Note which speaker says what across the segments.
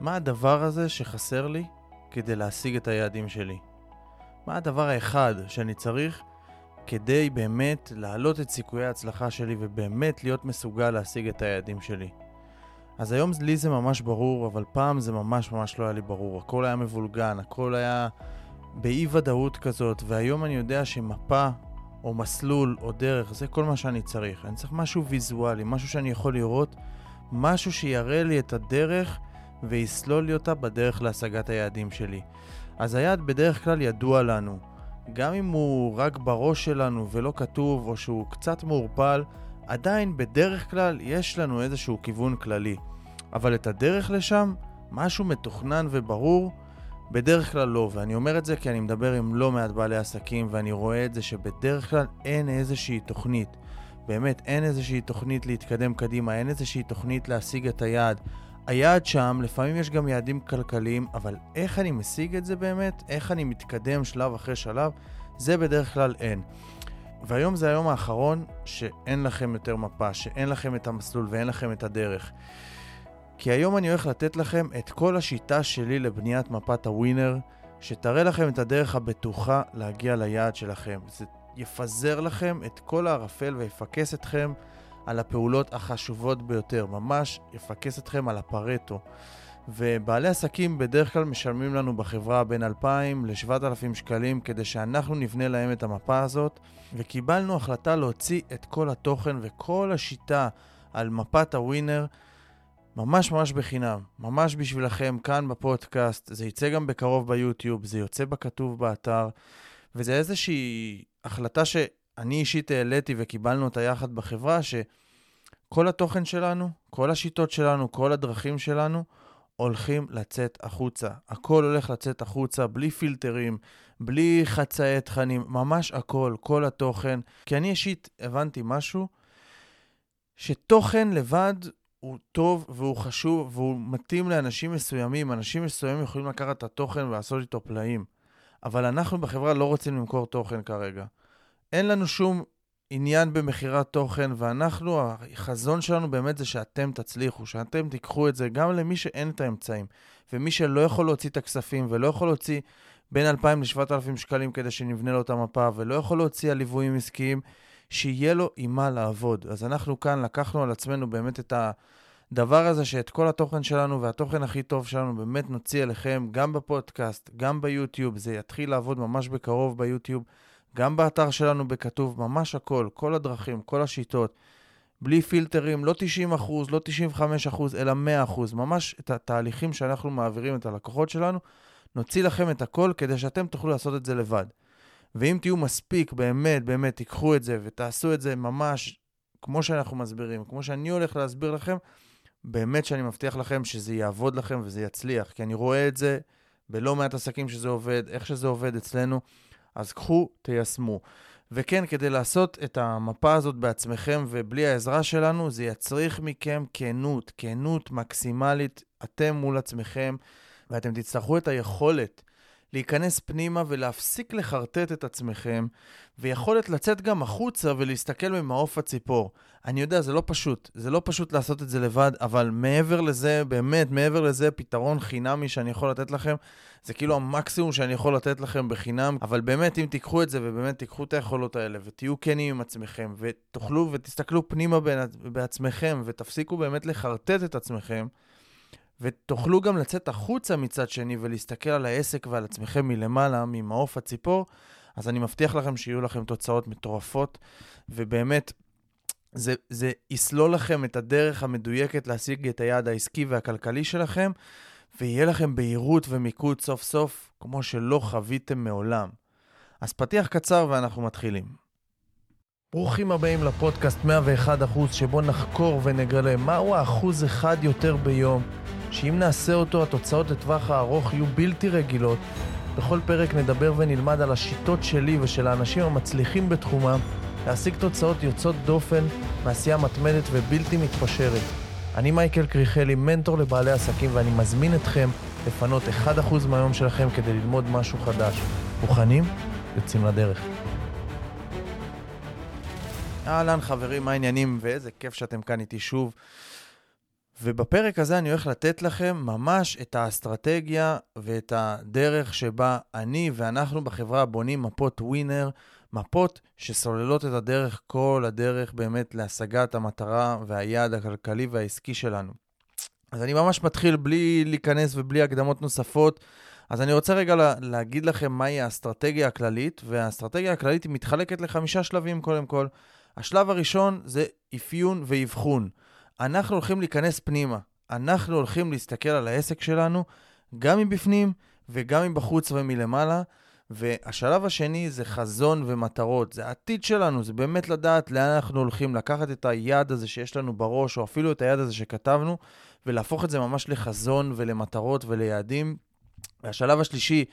Speaker 1: מה הדבר הזה שחסר לי כדי להשיג את היעדים שלי? מה הדבר האחד שאני צריך כדי באמת להעלות את סיכויי ההצלחה שלי ובאמת להיות מסוגל להשיג את היעדים שלי? אז היום לי זה ממש ברור, אבל פעם זה ממש ממש לא היה לי ברור. הכל היה מבולגן, הכל היה באי ודאות כזאת, והיום אני יודע שמפה או מסלול או דרך, זה כל מה שאני צריך. אני צריך משהו ויזואלי, משהו שאני יכול לראות, משהו שיראה לי את הדרך ויסלול לי אותה בדרך להשגת היעדים שלי. אז היעד בדרך כלל ידוע לנו. גם אם הוא רק בראש שלנו ולא כתוב, או שהוא קצת מעורפל, עדיין בדרך כלל יש לנו איזשהו כיוון כללי. אבל את הדרך לשם, משהו מתוכנן וברור, בדרך כלל לא. ואני אומר את זה כי אני מדבר עם לא מעט בעלי עסקים, ואני רואה את זה שבדרך כלל אין איזושהי תוכנית. באמת, אין איזושהי תוכנית להתקדם קדימה, אין איזושהי תוכנית להשיג את היעד. היעד שם, לפעמים יש גם יעדים כלכליים, אבל איך אני משיג את זה באמת? איך אני מתקדם שלב אחרי שלב? זה בדרך כלל אין. והיום זה היום האחרון שאין לכם יותר מפה, שאין לכם את המסלול ואין לכם את הדרך. כי היום אני הולך לתת לכם את כל השיטה שלי לבניית מפת הווינר, שתראה לכם את הדרך הבטוחה להגיע ליעד שלכם. זה יפזר לכם את כל הערפל ויפקס אתכם על הפעולות החשובות ביותר, ממש יפקס אתכם על הפרטו. ובעלי עסקים בדרך כלל משלמים לנו בחברה בין 2,000 ל-7,000 שקלים כדי שאנחנו נבנה להם את המפה הזאת, וקיבלנו החלטה להוציא את כל התוכן וכל השיטה על מפת הווינר ממש ממש בחינם, ממש בשבילכם כאן בפודקאסט, זה יצא גם בקרוב ביוטיוב, זה יוצא בכתוב באתר, וזה איזושהי החלטה שאני אישית העליתי וקיבלנו אותה יחד בחברה, שכל התוכן שלנו, כל השיטות שלנו, כל הדרכים שלנו, הולכים לצאת החוצה. הכל הולך לצאת החוצה, בלי פילטרים, בלי חצאי תכנים, ממש הכל, כל התוכן. כי אני אישית הבנתי משהו, שתוכן לבד הוא טוב והוא חשוב והוא מתאים לאנשים מסוימים. אנשים מסוימים יכולים לקחת את התוכן ולעשות איתו פלאים. אבל אנחנו בחברה לא רוצים למכור תוכן כרגע. אין לנו שום עניין במכירת תוכן, ואנחנו, החזון שלנו באמת זה שאתם תצליחו, שאתם תיקחו את זה גם למי שאין את האמצעים, ומי שלא יכול להוציא את הכספים ולא יכול להוציא בין 2,000 ל-7,000 שקלים כדי שנבנה לו את המפה, ולא יכול להוציא על ליוויים עסקיים, שיהיה לו עם מה לעבוד. אז אנחנו כאן לקחנו על עצמנו באמת את הדבר הזה, שאת כל התוכן שלנו והתוכן הכי טוב שלנו באמת נוציא אליכם, גם בפודקאסט, גם ביוטיוב, זה יתחיל לעבוד ממש בקרוב ביוטיוב. גם באתר שלנו בכתוב ממש הכל, כל הדרכים, כל השיטות, בלי פילטרים, לא 90 אחוז, לא 95 אחוז, אלא 100 אחוז. ממש את התהליכים שאנחנו מעבירים את הלקוחות שלנו, נוציא לכם את הכל כדי שאתם תוכלו לעשות את זה לבד. ואם תהיו מספיק, באמת, באמת, תיקחו את זה ותעשו את זה ממש כמו שאנחנו מסבירים, כמו שאני הולך להסביר לכם, באמת שאני מבטיח לכם שזה יעבוד לכם וזה יצליח, כי אני רואה את זה בלא מעט עסקים שזה עובד, איך שזה עובד אצלנו. אז קחו, תיישמו. וכן, כדי לעשות את המפה הזאת בעצמכם ובלי העזרה שלנו, זה יצריך מכם כנות, כנות מקסימלית, אתם מול עצמכם, ואתם תצטרכו את היכולת להיכנס פנימה ולהפסיק לחרטט את עצמכם, ויכולת לצאת גם החוצה ולהסתכל ממעוף הציפור. אני יודע, זה לא פשוט. זה לא פשוט לעשות את זה לבד, אבל מעבר לזה, באמת, מעבר לזה, פתרון חינמי שאני יכול לתת לכם, זה כאילו המקסימום שאני יכול לתת לכם בחינם, אבל באמת, אם תיקחו את זה ובאמת תיקחו את היכולות האלה ותהיו כנים עם עצמכם, ותוכלו ותסתכלו פנימה בעצמכם, ותפסיקו באמת לחרטט את עצמכם, ותוכלו גם לצאת החוצה מצד שני ולהסתכל על העסק ועל עצמכם מלמעלה, ממעוף הציפור, אז אני מבטיח לכם שיהיו לכם תוצאות מטורפות, ובאמת, זה, זה יסלול לכם את הדרך המדויקת להשיג את היעד העסקי והכלכלי שלכם, ויהיה לכם בהירות ומיקוד סוף סוף, כמו שלא חוויתם מעולם. אז פתיח קצר ואנחנו מתחילים. ברוכים הבאים לפודקאסט 101% שבו נחקור ונגלה מהו האחוז אחד יותר ביום שאם נעשה אותו, התוצאות לטווח הארוך יהיו בלתי רגילות. בכל פרק נדבר ונלמד על השיטות שלי ושל האנשים המצליחים בתחומם להשיג תוצאות יוצאות דופן מעשייה מתמדת ובלתי מתפשרת. אני מייקל קריכלי, מנטור לבעלי עסקים, ואני מזמין אתכם לפנות 1% מהיום שלכם כדי ללמוד משהו חדש. מוכנים? יוצאים לדרך. אהלן חברים, מה העניינים? ואיזה כיף שאתם כאן איתי שוב. ובפרק הזה אני הולך לתת לכם ממש את האסטרטגיה ואת הדרך שבה אני ואנחנו בחברה בונים מפות ווינר, מפות שסוללות את הדרך, כל הדרך באמת להשגת המטרה והיעד הכלכלי והעסקי שלנו. אז אני ממש מתחיל בלי להיכנס ובלי הקדמות נוספות. אז אני רוצה רגע לה, להגיד לכם מהי האסטרטגיה הכללית, והאסטרטגיה הכללית היא מתחלקת לחמישה שלבים קודם כל. השלב הראשון זה אפיון ואבחון. אנחנו הולכים להיכנס פנימה. אנחנו הולכים להסתכל על העסק שלנו, גם מבפנים וגם מבחוץ ומלמעלה. והשלב השני זה חזון ומטרות. זה העתיד שלנו, זה באמת לדעת לאן אנחנו הולכים, לקחת את היעד הזה שיש לנו בראש, או אפילו את היעד הזה שכתבנו, ולהפוך את זה ממש לחזון ולמטרות וליעדים. והשלב השלישי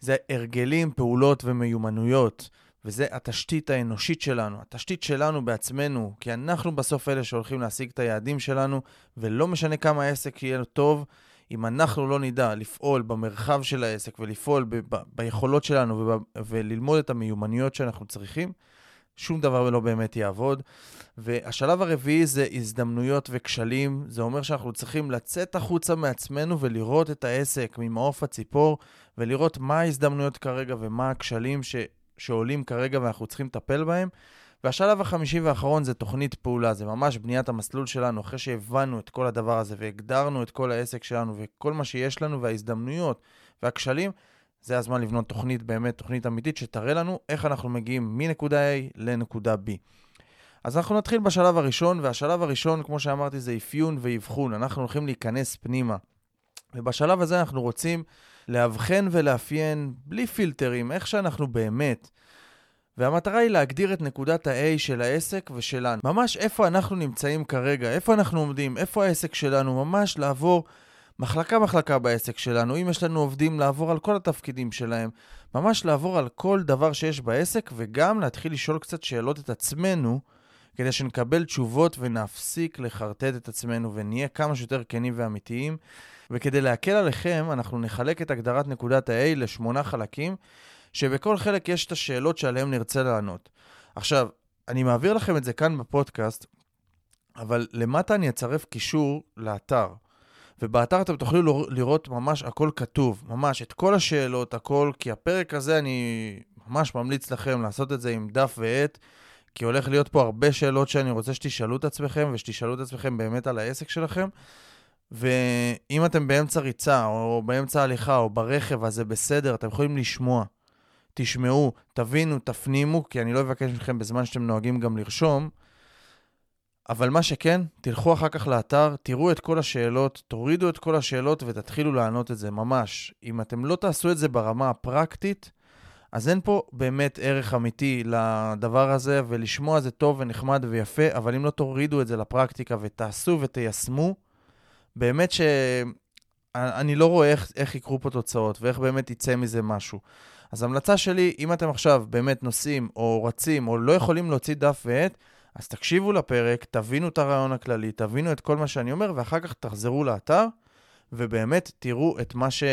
Speaker 1: זה הרגלים, פעולות ומיומנויות. וזה התשתית האנושית שלנו, התשתית שלנו בעצמנו, כי אנחנו בסוף אלה שהולכים להשיג את היעדים שלנו, ולא משנה כמה העסק יהיה טוב, אם אנחנו לא נדע לפעול במרחב של העסק ולפעול ב- ב- ביכולות שלנו וב- וללמוד את המיומנויות שאנחנו צריכים, שום דבר לא באמת יעבוד. והשלב הרביעי זה הזדמנויות וכשלים. זה אומר שאנחנו צריכים לצאת החוצה מעצמנו ולראות את העסק ממעוף הציפור, ולראות מה ההזדמנויות כרגע ומה הכשלים ש... שעולים כרגע ואנחנו צריכים לטפל בהם. והשלב החמישי והאחרון זה תוכנית פעולה, זה ממש בניית המסלול שלנו, אחרי שהבנו את כל הדבר הזה והגדרנו את כל העסק שלנו וכל מה שיש לנו וההזדמנויות והכשלים, זה הזמן לבנות תוכנית, באמת תוכנית אמיתית, שתראה לנו איך אנחנו מגיעים מנקודה A לנקודה B. אז אנחנו נתחיל בשלב הראשון, והשלב הראשון, כמו שאמרתי, זה אפיון ואבחון. אנחנו הולכים להיכנס פנימה. ובשלב הזה אנחנו רוצים לאבחן ולאפיין, בלי פילטרים, איך שאנחנו באמת. והמטרה היא להגדיר את נקודת ה-A של העסק ושלנו. ממש איפה אנחנו נמצאים כרגע, איפה אנחנו עומדים, איפה העסק שלנו, ממש לעבור מחלקה-מחלקה בעסק שלנו. אם יש לנו עובדים, לעבור על כל התפקידים שלהם. ממש לעבור על כל דבר שיש בעסק, וגם להתחיל לשאול קצת שאלות את עצמנו, כדי שנקבל תשובות ונפסיק לחרטט את עצמנו ונהיה כמה שיותר כנים ואמיתיים. וכדי להקל עליכם, אנחנו נחלק את הגדרת נקודת ה-A לשמונה חלקים, שבכל חלק יש את השאלות שעליהן נרצה לענות. עכשיו, אני מעביר לכם את זה כאן בפודקאסט, אבל למטה אני אצרף קישור לאתר. ובאתר אתם תוכלו לראות ממש הכל כתוב, ממש את כל השאלות, הכל, כי הפרק הזה אני ממש ממליץ לכם לעשות את זה עם דף ועט, כי הולך להיות פה הרבה שאלות שאני רוצה שתשאלו את עצמכם, ושתשאלו את עצמכם באמת על העסק שלכם. ואם אתם באמצע ריצה, או באמצע הליכה, או ברכב, אז זה בסדר, אתם יכולים לשמוע. תשמעו, תבינו, תפנימו, כי אני לא אבקש מכם בזמן שאתם נוהגים גם לרשום. אבל מה שכן, תלכו אחר כך לאתר, תראו את כל השאלות, תורידו את כל השאלות ותתחילו לענות את זה, ממש. אם אתם לא תעשו את זה ברמה הפרקטית, אז אין פה באמת ערך אמיתי לדבר הזה, ולשמוע זה טוב ונחמד ויפה, אבל אם לא תורידו את זה לפרקטיקה ותעשו ותיישמו, באמת שאני לא רואה איך, איך יקרו פה תוצאות ואיך באמת יצא מזה משהו. אז המלצה שלי, אם אתם עכשיו באמת נוסעים או רצים או לא יכולים להוציא דף ועט, אז תקשיבו לפרק, תבינו את הרעיון הכללי, תבינו את כל מה שאני אומר, ואחר כך תחזרו לאתר, ובאמת תראו את מה ש...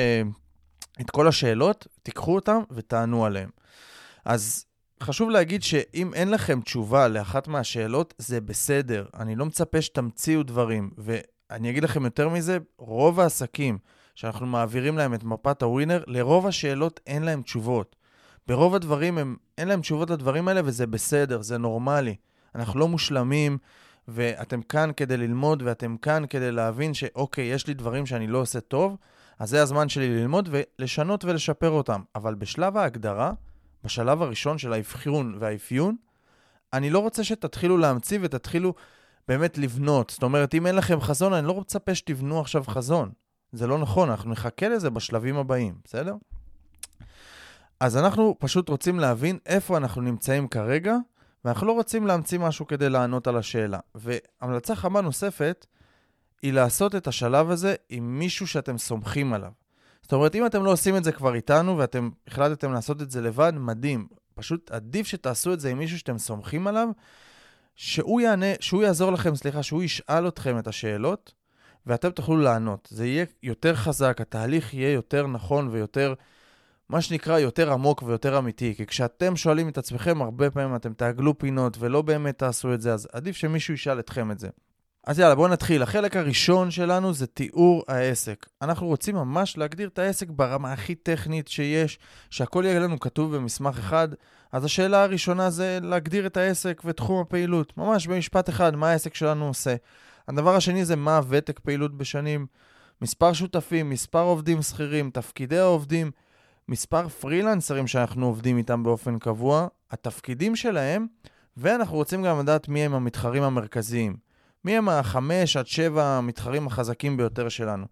Speaker 1: את כל השאלות, תיקחו אותן ותענו עליהן. אז חשוב להגיד שאם אין לכם תשובה לאחת מהשאלות, זה בסדר. אני לא מצפה שתמציאו דברים. ואני אגיד לכם יותר מזה, רוב העסקים שאנחנו מעבירים להם את מפת הווינר, לרוב השאלות אין להם תשובות. ברוב הדברים הם, אין להם תשובות לדברים האלה, וזה בסדר, זה נורמלי. אנחנו לא מושלמים, ואתם כאן כדי ללמוד, ואתם כאן כדי להבין שאוקיי, יש לי דברים שאני לא עושה טוב, אז זה הזמן שלי ללמוד ולשנות ולשפר אותם. אבל בשלב ההגדרה, בשלב הראשון של האבחון והאפיון, אני לא רוצה שתתחילו להמציא ותתחילו באמת לבנות. זאת אומרת, אם אין לכם חזון, אני לא מצפה שתבנו עכשיו חזון. זה לא נכון, אנחנו נחכה לזה בשלבים הבאים, בסדר? אז אנחנו פשוט רוצים להבין איפה אנחנו נמצאים כרגע, ואנחנו לא רוצים להמציא משהו כדי לענות על השאלה. והמלצה חמה נוספת היא לעשות את השלב הזה עם מישהו שאתם סומכים עליו. זאת אומרת, אם אתם לא עושים את זה כבר איתנו ואתם החלטתם לעשות את זה לבד, מדהים. פשוט עדיף שתעשו את זה עם מישהו שאתם סומכים עליו, שהוא יענה, שהוא יעזור לכם, סליחה, שהוא ישאל אתכם את השאלות, ואתם תוכלו לענות. זה יהיה יותר חזק, התהליך יהיה יותר נכון ויותר, מה שנקרא, יותר עמוק ויותר אמיתי. כי כשאתם שואלים את עצמכם, הרבה פעמים אתם תעגלו פינות ולא באמת תעשו את זה, אז עדיף שמישהו ישאל אתכם את זה. אז יאללה, בואו נתחיל. החלק הראשון שלנו זה תיאור העסק. אנחנו רוצים ממש להגדיר את העסק ברמה הכי טכנית שיש, שהכל יהיה לנו כתוב במסמך אחד. אז השאלה הראשונה זה להגדיר את העסק ותחום הפעילות. ממש במשפט אחד, מה העסק שלנו עושה. הדבר השני זה מה הוותק פעילות בשנים, מספר שותפים, מספר עובדים שכירים, תפקידי העובדים, מספר פרילנסרים שאנחנו עובדים איתם באופן קבוע, התפקידים שלהם, ואנחנו רוצים גם לדעת מי הם המתחרים המרכזיים. מי הם החמש עד שבע המתחרים החזקים ביותר שלנו.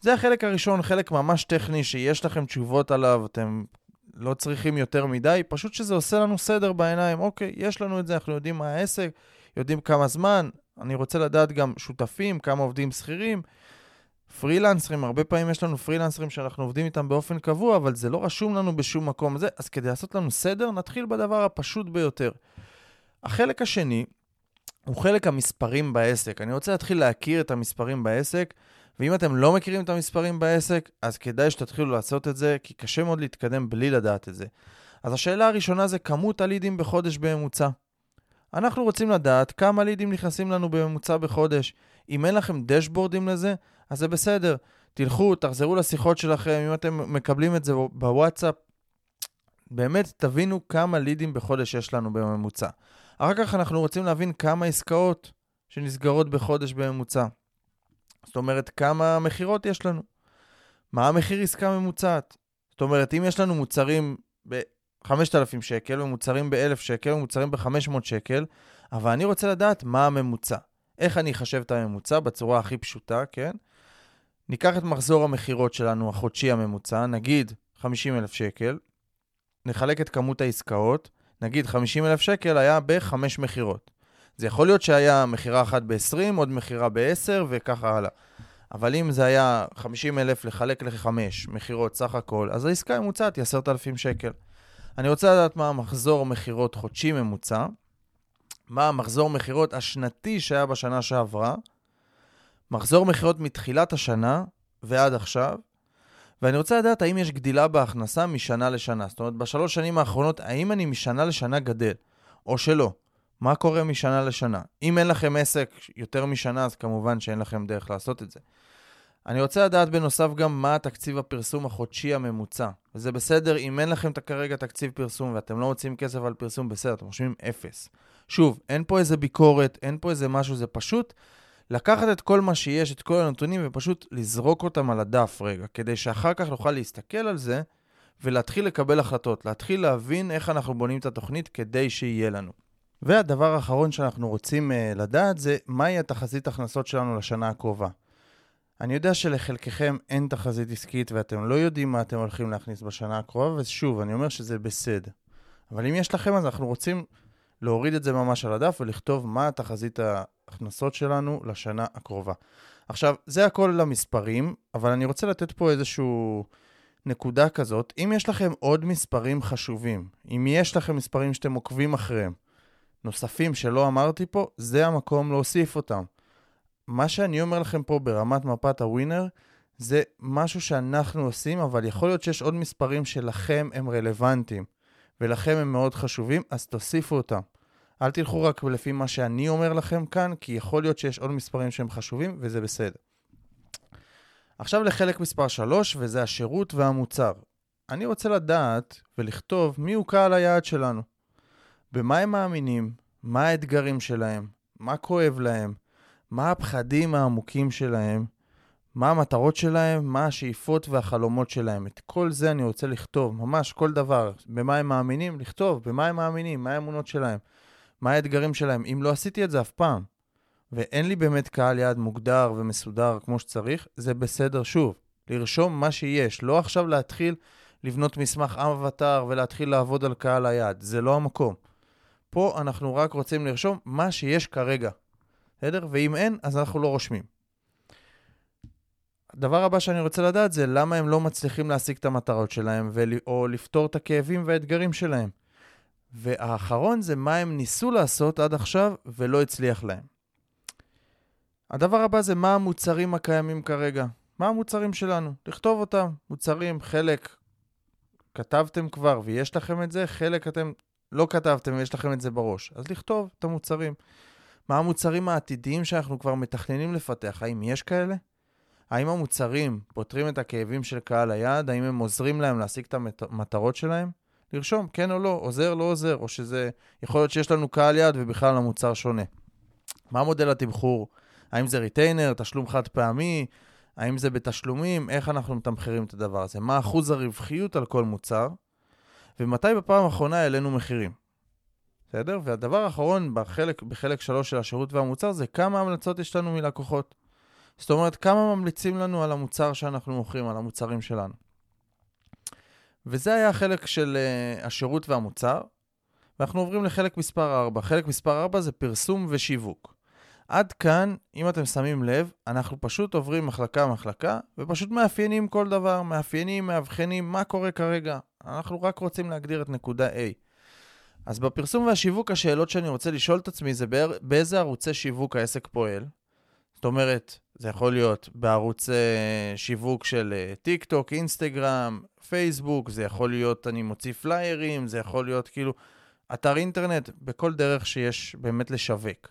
Speaker 1: זה החלק הראשון, חלק ממש טכני שיש לכם תשובות עליו, אתם לא צריכים יותר מדי, פשוט שזה עושה לנו סדר בעיניים. אוקיי, יש לנו את זה, אנחנו יודעים מה העסק, יודעים כמה זמן, אני רוצה לדעת גם שותפים, כמה עובדים שכירים. פרילנסרים, הרבה פעמים יש לנו פרילנסרים שאנחנו עובדים איתם באופן קבוע, אבל זה לא רשום לנו בשום מקום. זה, אז כדי לעשות לנו סדר, נתחיל בדבר הפשוט ביותר. החלק השני הוא חלק המספרים בעסק. אני רוצה להתחיל להכיר את המספרים בעסק, ואם אתם לא מכירים את המספרים בעסק, אז כדאי שתתחילו לעשות את זה, כי קשה מאוד להתקדם בלי לדעת את זה. אז השאלה הראשונה זה כמות הלידים בחודש בממוצע. אנחנו רוצים לדעת כמה לידים נכנסים לנו בממוצע בחודש. אם אין לכם דשבורדים לזה, אז זה בסדר. תלכו, תחזרו לשיחות שלכם, אם אתם מקבלים את זה בוואטסאפ, באמת תבינו כמה לידים בחודש יש לנו בממוצע. אחר כך אנחנו רוצים להבין כמה עסקאות שנסגרות בחודש בממוצע. זאת אומרת, כמה מכירות יש לנו. מה המחיר עסקה ממוצעת? זאת אומרת, אם יש לנו מוצרים ב-5,000 שקל, ומוצרים ב-1,000 שקל, ומוצרים ב-500 שקל, אבל אני רוצה לדעת מה הממוצע. איך אני אחשב את הממוצע בצורה הכי פשוטה, כן? ניקח את מחזור המכירות שלנו, החודשי הממוצע, נגיד 50,000 שקל, נחלק את כמות העסקאות, נגיד 50,000 שקל היה בחמש מכירות. זה יכול להיות שהיה מכירה אחת ב-20, עוד מכירה ב-10 וככה הלאה. אבל אם זה היה 50,000 לחלק ל-5 מכירות סך הכל, אז העסקה הממוצעת היא 10,000 שקל. אני רוצה לדעת מה המחזור מכירות חודשי ממוצע, מה המחזור מכירות השנתי שהיה בשנה שעברה, מחזור מכירות מתחילת השנה ועד עכשיו, ואני רוצה לדעת האם יש גדילה בהכנסה משנה לשנה. זאת אומרת, בשלוש שנים האחרונות, האם אני משנה לשנה גדל, או שלא? מה קורה משנה לשנה? אם אין לכם עסק יותר משנה, אז כמובן שאין לכם דרך לעשות את זה. אני רוצה לדעת בנוסף גם מה תקציב הפרסום החודשי הממוצע. וזה בסדר, אם אין לכם כרגע תקציב פרסום ואתם לא מוצאים כסף על פרסום, בסדר, אתם רושמים אפס. שוב, אין פה איזה ביקורת, אין פה איזה משהו, זה פשוט לקחת את כל מה שיש, את כל הנתונים, ופשוט לזרוק אותם על הדף רגע, כדי שאחר כך נוכל להסתכל על זה ולהתחיל לקבל החלטות, להתחיל להבין איך אנחנו בונים את התוכנית כדי שיהיה לנו. והדבר האחרון שאנחנו רוצים uh, לדעת זה מהי התחזית הכנסות שלנו לשנה הקרובה. אני יודע שלחלקכם אין תחזית עסקית ואתם לא יודעים מה אתם הולכים להכניס בשנה הקרובה, ושוב, אני אומר שזה בסדר. אבל אם יש לכם, אז אנחנו רוצים להוריד את זה ממש על הדף ולכתוב מה התחזית ההכנסות שלנו לשנה הקרובה. עכשיו, זה הכל למספרים, אבל אני רוצה לתת פה איזשהו נקודה כזאת. אם יש לכם עוד מספרים חשובים, אם יש לכם מספרים שאתם עוקבים אחריהם, נוספים שלא אמרתי פה, זה המקום להוסיף אותם. מה שאני אומר לכם פה ברמת מפת הווינר, זה משהו שאנחנו עושים, אבל יכול להיות שיש עוד מספרים שלכם הם רלוונטיים, ולכם הם מאוד חשובים, אז תוסיפו אותם. אל תלכו רק לפי מה שאני אומר לכם כאן, כי יכול להיות שיש עוד מספרים שהם חשובים, וזה בסדר. עכשיו לחלק מספר 3, וזה השירות והמוצר. אני רוצה לדעת ולכתוב מיהו קהל היעד שלנו. במה הם מאמינים, מה האתגרים שלהם, מה כואב להם, מה הפחדים העמוקים שלהם, מה המטרות שלהם, מה השאיפות והחלומות שלהם. את כל זה אני רוצה לכתוב, ממש כל דבר. במה הם מאמינים, לכתוב, במה הם מאמינים, מה האמונות שלהם. מה האתגרים שלהם, אם לא עשיתי את זה אף פעם, ואין לי באמת קהל יעד מוגדר ומסודר כמו שצריך, זה בסדר שוב. לרשום מה שיש, לא עכשיו להתחיל לבנות מסמך אבטר ולהתחיל לעבוד על קהל היעד, זה לא המקום. פה אנחנו רק רוצים לרשום מה שיש כרגע, בסדר? ואם אין, אז אנחנו לא רושמים. הדבר הבא שאני רוצה לדעת זה למה הם לא מצליחים להשיג את המטרות שלהם, או לפתור את הכאבים והאתגרים שלהם. והאחרון זה מה הם ניסו לעשות עד עכשיו ולא הצליח להם. הדבר הבא זה מה המוצרים הקיימים כרגע. מה המוצרים שלנו? לכתוב אותם. מוצרים, חלק כתבתם כבר ויש לכם את זה, חלק אתם לא כתבתם ויש לכם את זה בראש. אז לכתוב את המוצרים. מה המוצרים העתידיים שאנחנו כבר מתכננים לפתח? האם יש כאלה? האם המוצרים פותרים את הכאבים של קהל היעד? האם הם עוזרים להם להשיג את המטרות שלהם? לרשום כן או לא, עוזר, לא עוזר, או שזה יכול להיות שיש לנו קהל יעד ובכלל המוצר שונה. מה מודל התמחור? האם זה ריטיינר, תשלום חד פעמי? האם זה בתשלומים? איך אנחנו מתמחרים את הדבר הזה? מה אחוז הרווחיות על כל מוצר? ומתי בפעם האחרונה העלינו מחירים? בסדר? והדבר האחרון בחלק, בחלק שלוש של השירות והמוצר זה כמה המלצות יש לנו מלקוחות. זאת אומרת, כמה ממליצים לנו על המוצר שאנחנו מוכרים, על המוצרים שלנו. וזה היה החלק של uh, השירות והמוצר. ואנחנו עוברים לחלק מספר 4. חלק מספר 4 זה פרסום ושיווק. עד כאן, אם אתם שמים לב, אנחנו פשוט עוברים מחלקה-מחלקה, ופשוט מאפיינים כל דבר, מאפיינים, מאבחנים מה קורה כרגע. אנחנו רק רוצים להגדיר את נקודה A. אז בפרסום והשיווק, השאלות שאני רוצה לשאול את עצמי זה באיזה ערוצי שיווק העסק פועל. זאת אומרת, זה יכול להיות בערוץ שיווק של אה, טיק טוק, אינסטגרם, פייסבוק, זה יכול להיות אני מוציא פליירים, זה יכול להיות כאילו אתר אינטרנט, בכל דרך שיש באמת לשווק.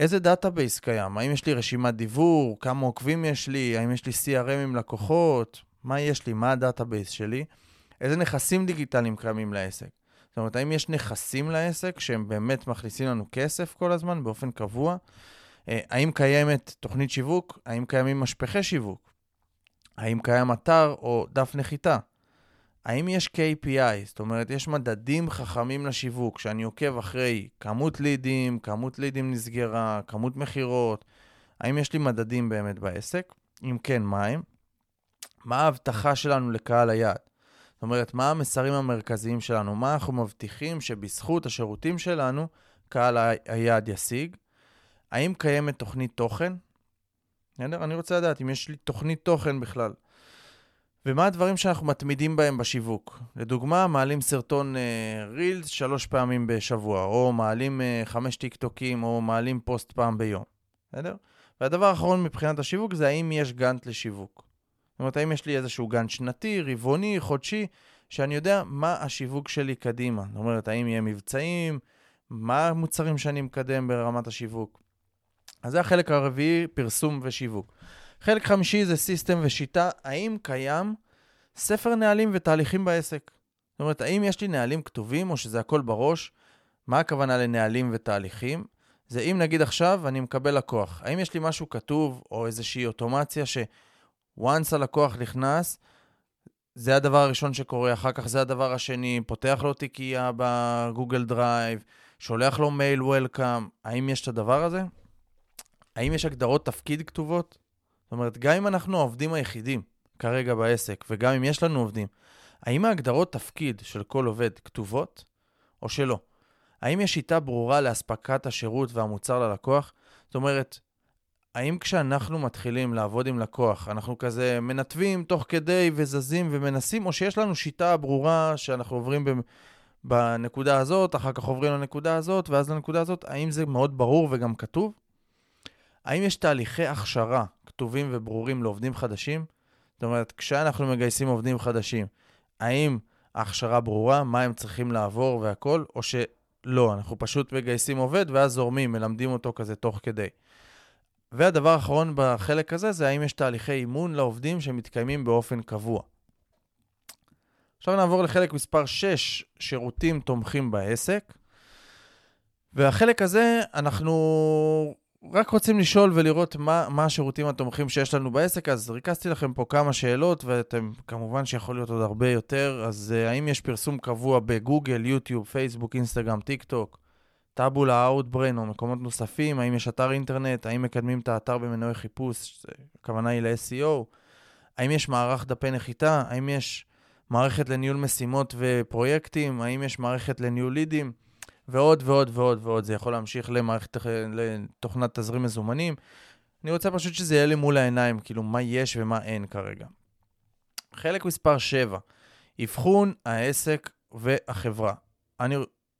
Speaker 1: איזה database קיים? האם יש לי רשימת דיוור? כמה עוקבים יש לי? האם יש לי CRM עם לקוחות? מה יש לי? מה ה database שלי? איזה נכסים דיגיטליים קיימים לעסק? זאת אומרת, האם יש נכסים לעסק שהם באמת מכניסים לנו כסף כל הזמן באופן קבוע? אה, האם קיימת תוכנית שיווק? האם קיימים משפכי שיווק? האם קיים אתר או דף נחיתה? האם יש KPI, זאת אומרת, יש מדדים חכמים לשיווק, שאני עוקב אחרי כמות לידים, כמות לידים נסגרה, כמות מכירות, האם יש לי מדדים באמת בעסק? אם כן, מה הם? מה ההבטחה שלנו לקהל היעד? זאת אומרת, מה המסרים המרכזיים שלנו? מה אנחנו מבטיחים שבזכות השירותים שלנו, קהל היעד ישיג? האם קיימת תוכנית תוכן? אני רוצה לדעת אם יש לי תוכנית תוכן בכלל. ומה הדברים שאנחנו מתמידים בהם בשיווק. לדוגמה, מעלים סרטון רילס אה, שלוש פעמים בשבוע, או מעלים אה, חמש טיקטוקים, או מעלים פוסט פעם ביום, בסדר? והדבר האחרון מבחינת השיווק זה האם יש גאנט לשיווק. זאת אומרת, האם יש לי איזשהו גאנט שנתי, רבעוני, חודשי, שאני יודע מה השיווק שלי קדימה. זאת אומרת, האם יהיה מבצעים, מה המוצרים שאני מקדם ברמת השיווק. אז זה החלק הרביעי, פרסום ושיווק. חלק חמישי זה system ושיטה. האם קיים ספר נהלים ותהליכים בעסק? זאת אומרת, האם יש לי נהלים כתובים או שזה הכל בראש? מה הכוונה לנהלים ותהליכים? זה אם נגיד עכשיו אני מקבל לקוח, האם יש לי משהו כתוב או איזושהי אוטומציה ש once הלקוח נכנס, זה הדבר הראשון שקורה, אחר כך זה הדבר השני, פותח לו תיקייה בגוגל דרייב, שולח לו מייל וולקאם, האם יש את הדבר הזה? האם יש הגדרות תפקיד כתובות? זאת אומרת, גם אם אנחנו העובדים היחידים כרגע בעסק, וגם אם יש לנו עובדים, האם ההגדרות תפקיד של כל עובד כתובות או שלא? האם יש שיטה ברורה לאספקת השירות והמוצר ללקוח? זאת אומרת, האם כשאנחנו מתחילים לעבוד עם לקוח, אנחנו כזה מנתבים תוך כדי וזזים ומנסים, או שיש לנו שיטה ברורה שאנחנו עוברים בנקודה הזאת, אחר כך עוברים לנקודה הזאת, ואז לנקודה הזאת, האם זה מאוד ברור וגם כתוב? האם יש תהליכי הכשרה כתובים וברורים לעובדים חדשים? זאת אומרת, כשאנחנו מגייסים עובדים חדשים, האם ההכשרה ברורה, מה הם צריכים לעבור והכול, או שלא, אנחנו פשוט מגייסים עובד ואז זורמים, מלמדים אותו כזה תוך כדי. והדבר האחרון בחלק הזה זה האם יש תהליכי אימון לעובדים שמתקיימים באופן קבוע. עכשיו נעבור לחלק מספר 6, שירותים תומכים בעסק. והחלק הזה, אנחנו רק רוצים לשאול ולראות מה, מה השירותים התומכים שיש לנו בעסק, אז ריכזתי לכם פה כמה שאלות, ואתם כמובן שיכול להיות עוד הרבה יותר. אז אה, האם יש פרסום קבוע בגוגל, יוטיוב, פייסבוק, אינסטגרם, טיק טוק, טאבולה, אאוטבריין או מקומות נוספים? האם יש אתר אינטרנט? האם מקדמים את האתר במנועי חיפוש? הכוונה היא ל-SEO. האם יש מערך דפי נחיתה? האם יש מערכת לניהול משימות ופרויקטים? האם יש מערכת לניהול לידים? ועוד ועוד ועוד ועוד. זה יכול להמשיך למערכת, לתוכנת תזרים מזומנים. אני רוצה פשוט שזה יהיה לי מול העיניים, כאילו, מה יש ומה אין כרגע. חלק מספר 7, אבחון העסק והחברה. אני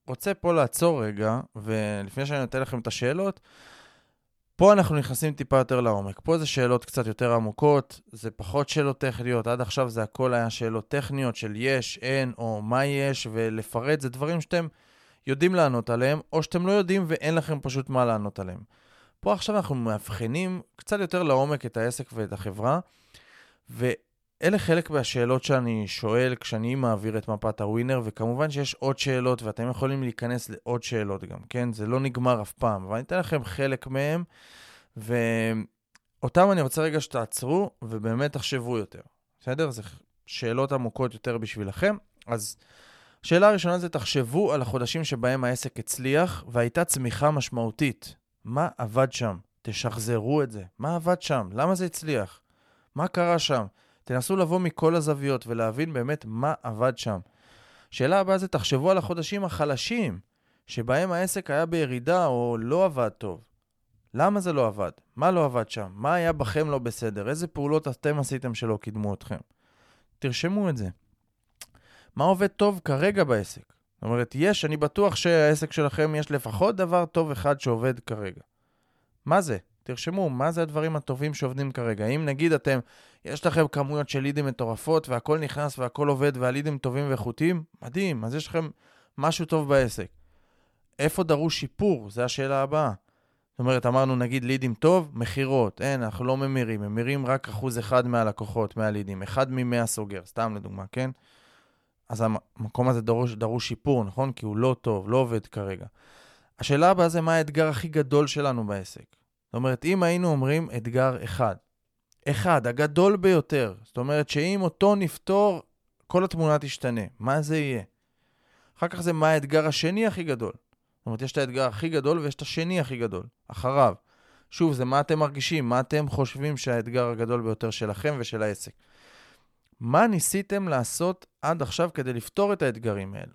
Speaker 1: רוצה פה לעצור רגע, ולפני שאני נותן לכם את השאלות, פה אנחנו נכנסים טיפה יותר לעומק. פה זה שאלות קצת יותר עמוקות, זה פחות שאלות טכניות. עד עכשיו זה הכל היה שאלות טכניות של יש, אין, או מה יש, ולפרט זה דברים שאתם יודעים לענות עליהם, או שאתם לא יודעים ואין לכם פשוט מה לענות עליהם. פה עכשיו אנחנו מאבחנים קצת יותר לעומק את העסק ואת החברה, ואלה חלק מהשאלות שאני שואל כשאני מעביר את מפת הווינר, וכמובן שיש עוד שאלות ואתם יכולים להיכנס לעוד שאלות גם, כן? זה לא נגמר אף פעם, אבל אני אתן לכם חלק מהם, ואותם אני רוצה רגע שתעצרו ובאמת תחשבו יותר, בסדר? זה שאלות עמוקות יותר בשבילכם. אז שאלה הראשונה זה, תחשבו על החודשים שבהם העסק הצליח והייתה צמיחה משמעותית. מה עבד שם? תשחזרו את זה. מה עבד שם? למה זה הצליח? מה קרה שם? תנסו לבוא מכל הזוויות ולהבין באמת מה עבד שם. שאלה הבאה זה, תחשבו על החודשים החלשים, שבהם העסק היה בירידה או לא עבד טוב. למה זה לא עבד? מה לא עבד שם? מה היה בכם לא בסדר? איזה פעולות אתם עשיתם שלא קידמו אתכם? תרשמו את זה. מה עובד טוב כרגע בעסק? זאת אומרת, יש, אני בטוח שהעסק שלכם יש לפחות דבר טוב אחד שעובד כרגע. מה זה? תרשמו, מה זה הדברים הטובים שעובדים כרגע? אם נגיד אתם, יש לכם כמויות של לידים מטורפות והכל נכנס והכל עובד והלידים טובים ואיכותיים, מדהים, אז יש לכם משהו טוב בעסק. איפה דרוש שיפור? זו השאלה הבאה. זאת אומרת, אמרנו נגיד לידים טוב, מכירות, אין, אנחנו לא ממירים, ממירים רק אחוז אחד מהלקוחות, מהלידים, אחד ממאה סוגר, סתם לדוגמה, כן? אז המקום הזה דרוש, דרוש שיפור, נכון? כי הוא לא טוב, לא עובד כרגע. השאלה הבאה זה מה האתגר הכי גדול שלנו בעסק. זאת אומרת, אם היינו אומרים אתגר אחד, אחד, הגדול ביותר, זאת אומרת שאם אותו נפתור, כל התמונה תשתנה. מה זה יהיה? אחר כך זה מה האתגר השני הכי גדול. זאת אומרת, יש את האתגר הכי גדול ויש את השני הכי גדול, אחריו. שוב, זה מה אתם מרגישים, מה אתם חושבים שהאתגר הגדול ביותר שלכם ושל העסק. מה ניסיתם לעשות עד עכשיו כדי לפתור את האתגרים האלו?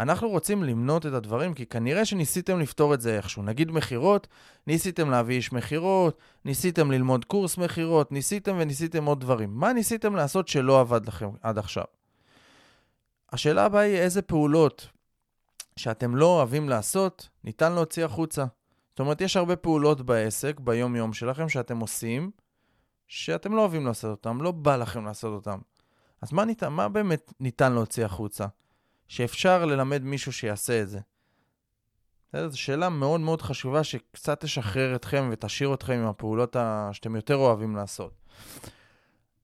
Speaker 1: אנחנו רוצים למנות את הדברים, כי כנראה שניסיתם לפתור את זה איכשהו. נגיד מכירות, ניסיתם להביא איש מכירות, ניסיתם ללמוד קורס מכירות, ניסיתם וניסיתם עוד דברים. מה ניסיתם לעשות שלא עבד לכם עד עכשיו? השאלה הבאה היא איזה פעולות שאתם לא אוהבים לעשות, ניתן להוציא החוצה. זאת אומרת, יש הרבה פעולות בעסק, ביום-יום שלכם, שאתם עושים, שאתם לא אוהבים לעשות אותם, לא בא לכם לעשות אותם. אז מה, ניתן, מה באמת ניתן להוציא החוצה? שאפשר ללמד מישהו שיעשה את זה. זו שאלה מאוד מאוד חשובה שקצת תשחרר אתכם ותשאיר אתכם עם הפעולות שאתם יותר אוהבים לעשות.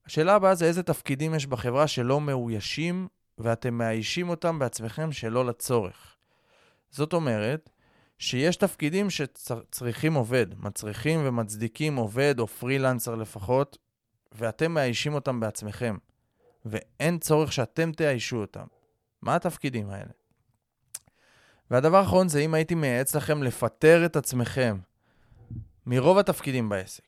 Speaker 1: השאלה הבאה זה איזה תפקידים יש בחברה שלא מאוישים ואתם מאיישים אותם בעצמכם שלא לצורך. זאת אומרת, שיש תפקידים שצריכים עובד, מצריכים ומצדיקים עובד או פרילנסר לפחות, ואתם מאיישים אותם בעצמכם, ואין צורך שאתם תאיישו אותם. מה התפקידים האלה? והדבר האחרון זה אם הייתי מייעץ לכם לפטר את עצמכם מרוב התפקידים בעסק.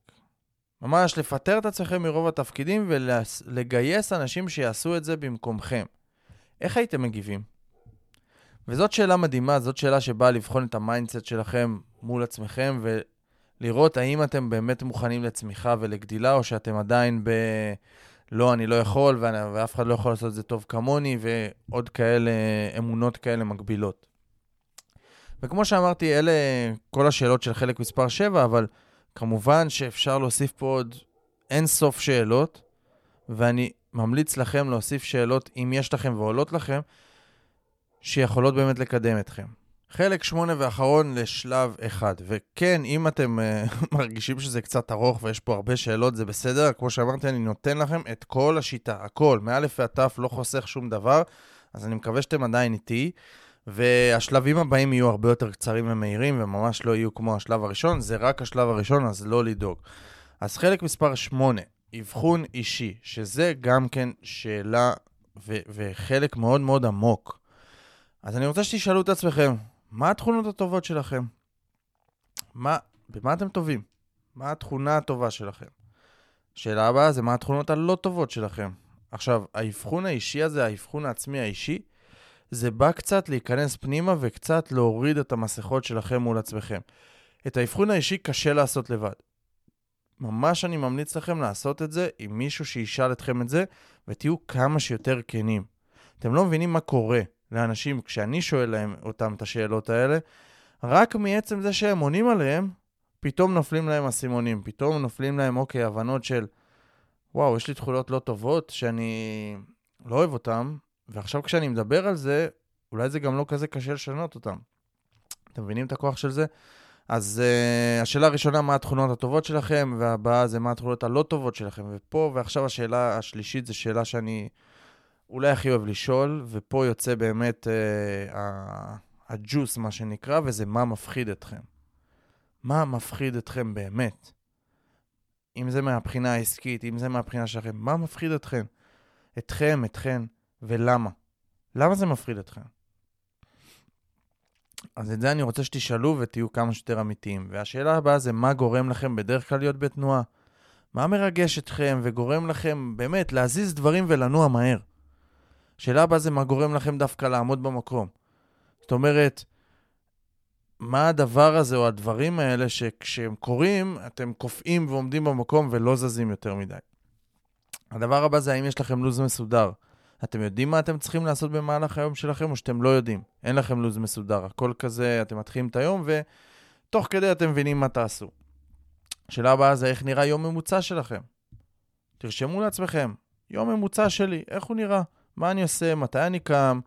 Speaker 1: ממש לפטר את עצמכם מרוב התפקידים ולגייס אנשים שיעשו את זה במקומכם. איך הייתם מגיבים? וזאת שאלה מדהימה, זאת שאלה שבאה לבחון את ה mindset שלכם מול עצמכם ולראות האם אתם באמת מוכנים לצמיחה ולגדילה, או שאתם עדיין ב... לא, אני לא יכול, ואף אחד לא יכול לעשות את זה טוב כמוני, ועוד כאלה, אמונות כאלה מגבילות. וכמו שאמרתי, אלה כל השאלות של חלק מספר 7, אבל כמובן שאפשר להוסיף פה עוד אין סוף שאלות, ואני ממליץ לכם להוסיף שאלות, אם יש לכם ועולות לכם, שיכולות באמת לקדם אתכם. חלק שמונה ואחרון לשלב אחד. וכן, אם אתם uh, מרגישים שזה קצת ארוך ויש פה הרבה שאלות, זה בסדר. כמו שאמרתי, אני נותן לכם את כל השיטה, הכל, מא' ועד ת', לא חוסך שום דבר. אז אני מקווה שאתם עדיין איתי. והשלבים הבאים יהיו הרבה יותר קצרים ומהירים, וממש לא יהיו כמו השלב הראשון. זה רק השלב הראשון, אז לא לדאוג. אז חלק מספר 8, אבחון אישי, שזה גם כן שאלה ו- וחלק מאוד מאוד עמוק. אז אני רוצה שתשאלו את עצמכם, מה התכונות הטובות שלכם? מה, במה אתם טובים? מה התכונה הטובה שלכם? שאלה הבאה זה מה התכונות הלא טובות שלכם. עכשיו, האבחון האישי הזה, האבחון העצמי האישי, זה בא קצת להיכנס פנימה וקצת להוריד את המסכות שלכם מול עצמכם. את האבחון האישי קשה לעשות לבד. ממש אני ממליץ לכם לעשות את זה עם מישהו שישאל אתכם את זה, ותהיו כמה שיותר כנים. אתם לא מבינים מה קורה לאנשים כשאני שואל להם אותם את השאלות האלה, רק מעצם זה שהם עונים עליהם, פתאום נופלים להם אסימונים, פתאום נופלים להם, אוקיי, הבנות של, וואו, יש לי תכולות לא טובות שאני לא אוהב אותן, ועכשיו כשאני מדבר על זה, אולי זה גם לא כזה קשה לשנות אותם. אתם מבינים את הכוח של זה? אז uh, השאלה הראשונה, מה התכונות הטובות שלכם, והבאה זה מה התכונות הלא טובות שלכם. ופה, ועכשיו השאלה השלישית זו שאלה שאני אולי הכי אוהב לשאול, ופה יוצא באמת uh, הג'וס, מה שנקרא, וזה מה מפחיד אתכם. מה מפחיד אתכם באמת? אם זה מהבחינה העסקית, אם זה מהבחינה שלכם, מה מפחיד אתכם? אתכם, אתכן, ולמה? למה זה מפחיד אתכם? אז את זה אני רוצה שתשאלו ותהיו כמה שיותר אמיתיים. והשאלה הבאה זה מה גורם לכם בדרך כלל להיות בתנועה? מה מרגש אתכם וגורם לכם באמת להזיז דברים ולנוע מהר? השאלה הבאה זה מה גורם לכם דווקא לעמוד במקום. זאת אומרת, מה הדבר הזה או הדברים האלה שכשהם קורים, אתם קופאים ועומדים במקום ולא זזים יותר מדי. הדבר הבא זה האם יש לכם לו"ז מסודר. אתם יודעים מה אתם צריכים לעשות במהלך היום שלכם, או שאתם לא יודעים? אין לכם לו"ז מסודר. הכל כזה, אתם מתחילים את היום, ותוך כדי אתם מבינים מה תעשו. השאלה הבאה זה איך נראה יום ממוצע שלכם. תרשמו לעצמכם, יום ממוצע שלי, איך הוא נראה? מה אני עושה? מתי אני קם?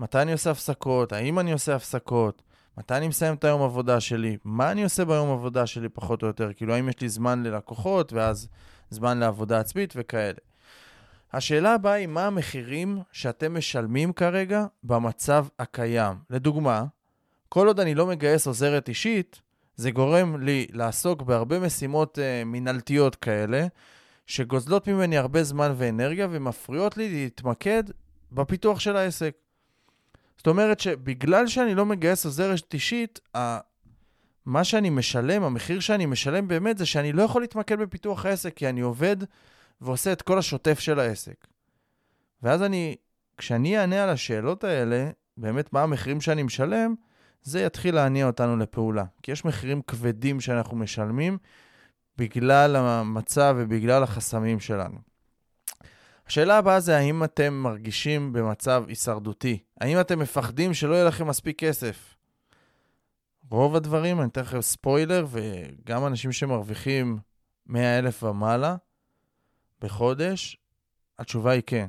Speaker 1: מתי אני עושה הפסקות? האם אני עושה הפסקות? מתי אני מסיים את היום עבודה שלי? מה אני עושה ביום עבודה שלי פחות או יותר? כאילו, האם יש לי זמן ללקוחות, ואז זמן לעבודה עצמית וכאלה. השאלה הבאה היא, מה המחירים שאתם משלמים כרגע במצב הקיים? לדוגמה, כל עוד אני לא מגייס עוזרת אישית, זה גורם לי לעסוק בהרבה משימות uh, מינהלתיות כאלה, שגוזלות ממני הרבה זמן ואנרגיה ומפריעות לי להתמקד בפיתוח של העסק. זאת אומרת שבגלל שאני לא מגייס עוזרת אישית, מה שאני משלם, המחיר שאני משלם באמת זה שאני לא יכול להתמקד בפיתוח העסק, כי אני עובד ועושה את כל השוטף של העסק. ואז אני, כשאני אענה על השאלות האלה, באמת מה המחירים שאני משלם, זה יתחיל להניע אותנו לפעולה. כי יש מחירים כבדים שאנחנו משלמים בגלל המצב ובגלל החסמים שלנו. השאלה הבאה זה האם אתם מרגישים במצב הישרדותי? האם אתם מפחדים שלא יהיה לכם מספיק כסף? רוב הדברים, אני אתן לכם ספוילר, וגם אנשים שמרוויחים 100 אלף ומעלה בחודש, התשובה היא כן.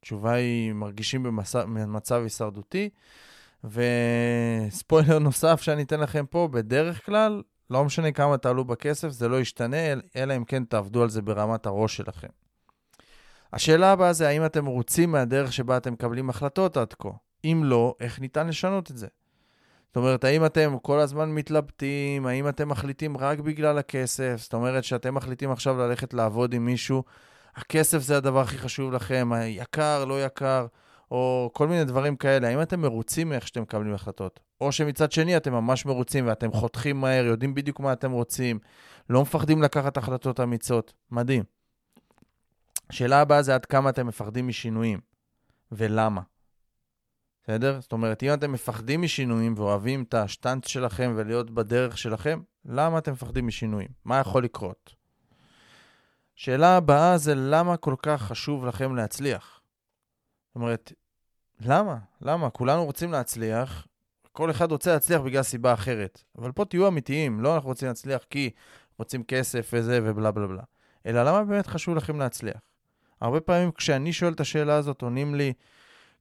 Speaker 1: התשובה היא מרגישים במצב, הישרדותי. וספוילר נוסף שאני אתן לכם פה, בדרך כלל, לא משנה כמה תעלו בכסף, זה לא ישתנה, אלא אם כן תעבדו על זה ברמת הראש שלכם. השאלה הבאה זה האם אתם מרוצים מהדרך שבה אתם מקבלים החלטות עד כה? אם לא, איך ניתן לשנות את זה? זאת אומרת, האם אתם כל הזמן מתלבטים? האם אתם מחליטים רק בגלל הכסף? זאת אומרת שאתם מחליטים עכשיו ללכת לעבוד עם מישהו, הכסף זה הדבר הכי חשוב לכם, יקר, לא יקר, או כל מיני דברים כאלה. האם אתם מרוצים מאיך שאתם מקבלים החלטות? או שמצד שני אתם ממש מרוצים ואתם חותכים מהר, יודעים בדיוק מה אתם רוצים, לא מפחדים לקחת החלטות אמיצות. מדהים. השאלה הבאה זה עד כמה אתם מפחדים משינויים, ולמה. בסדר? זאת אומרת, אם אתם מפחדים משינויים ואוהבים את השטנץ שלכם ולהיות בדרך שלכם, למה אתם מפחדים משינויים? מה יכול לקרות? שאלה הבאה זה למה כל כך חשוב לכם להצליח? זאת אומרת, למה? למה? כולנו רוצים להצליח, כל אחד רוצה להצליח בגלל סיבה אחרת. אבל פה תהיו אמיתיים, לא אנחנו רוצים להצליח כי רוצים כסף וזה ובלה בלה בלה. אלא למה באמת חשוב לכם להצליח? הרבה פעמים כשאני שואל את השאלה הזאת, עונים לי,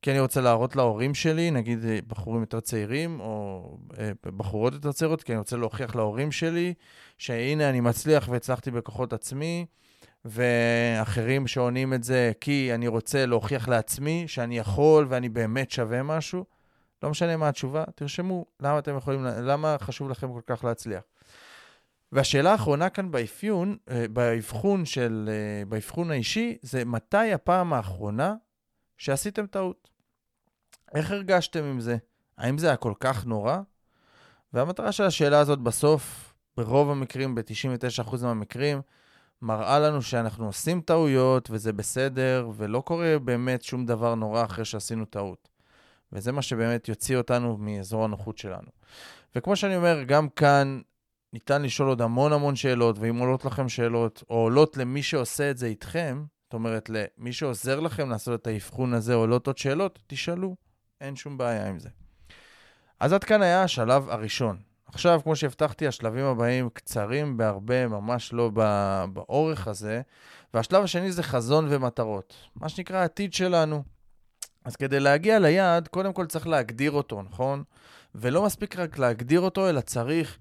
Speaker 1: כי אני רוצה להראות להורים שלי, נגיד אה, בחורים יותר צעירים, או אה, בחורות יותר צעירות, כי אני רוצה להוכיח להורים שלי שהנה אני מצליח והצלחתי בכוחות עצמי, ואחרים שעונים את זה כי אני רוצה להוכיח לעצמי שאני יכול ואני באמת שווה משהו. לא משנה מה התשובה, תרשמו למה אתם יכולים, למה חשוב לכם כל כך להצליח. והשאלה האחרונה כאן באפיון, אה, באבחון של, באבחון האישי, זה מתי הפעם האחרונה שעשיתם טעות? איך הרגשתם עם זה? האם זה היה כל כך נורא? והמטרה של השאלה הזאת בסוף, ברוב המקרים, ב-99% מהמקרים, מראה לנו שאנחנו עושים טעויות וזה בסדר, ולא קורה באמת שום דבר נורא אחרי שעשינו טעות. וזה מה שבאמת יוציא אותנו מאזור הנוחות שלנו. וכמו שאני אומר, גם כאן ניתן לשאול עוד המון המון שאלות, ואם עולות לכם שאלות, או עולות למי שעושה את זה איתכם, זאת אומרת, למי שעוזר לכם לעשות את האבחון הזה, עולות עוד שאלות, תשאלו. אין שום בעיה עם זה. אז עד כאן היה השלב הראשון. עכשיו, כמו שהבטחתי, השלבים הבאים קצרים בהרבה, ממש לא באורך הזה. והשלב השני זה חזון ומטרות. מה שנקרא העתיד שלנו. אז כדי להגיע ליעד, קודם כל צריך להגדיר אותו, נכון? ולא מספיק רק להגדיר אותו, אלא צריך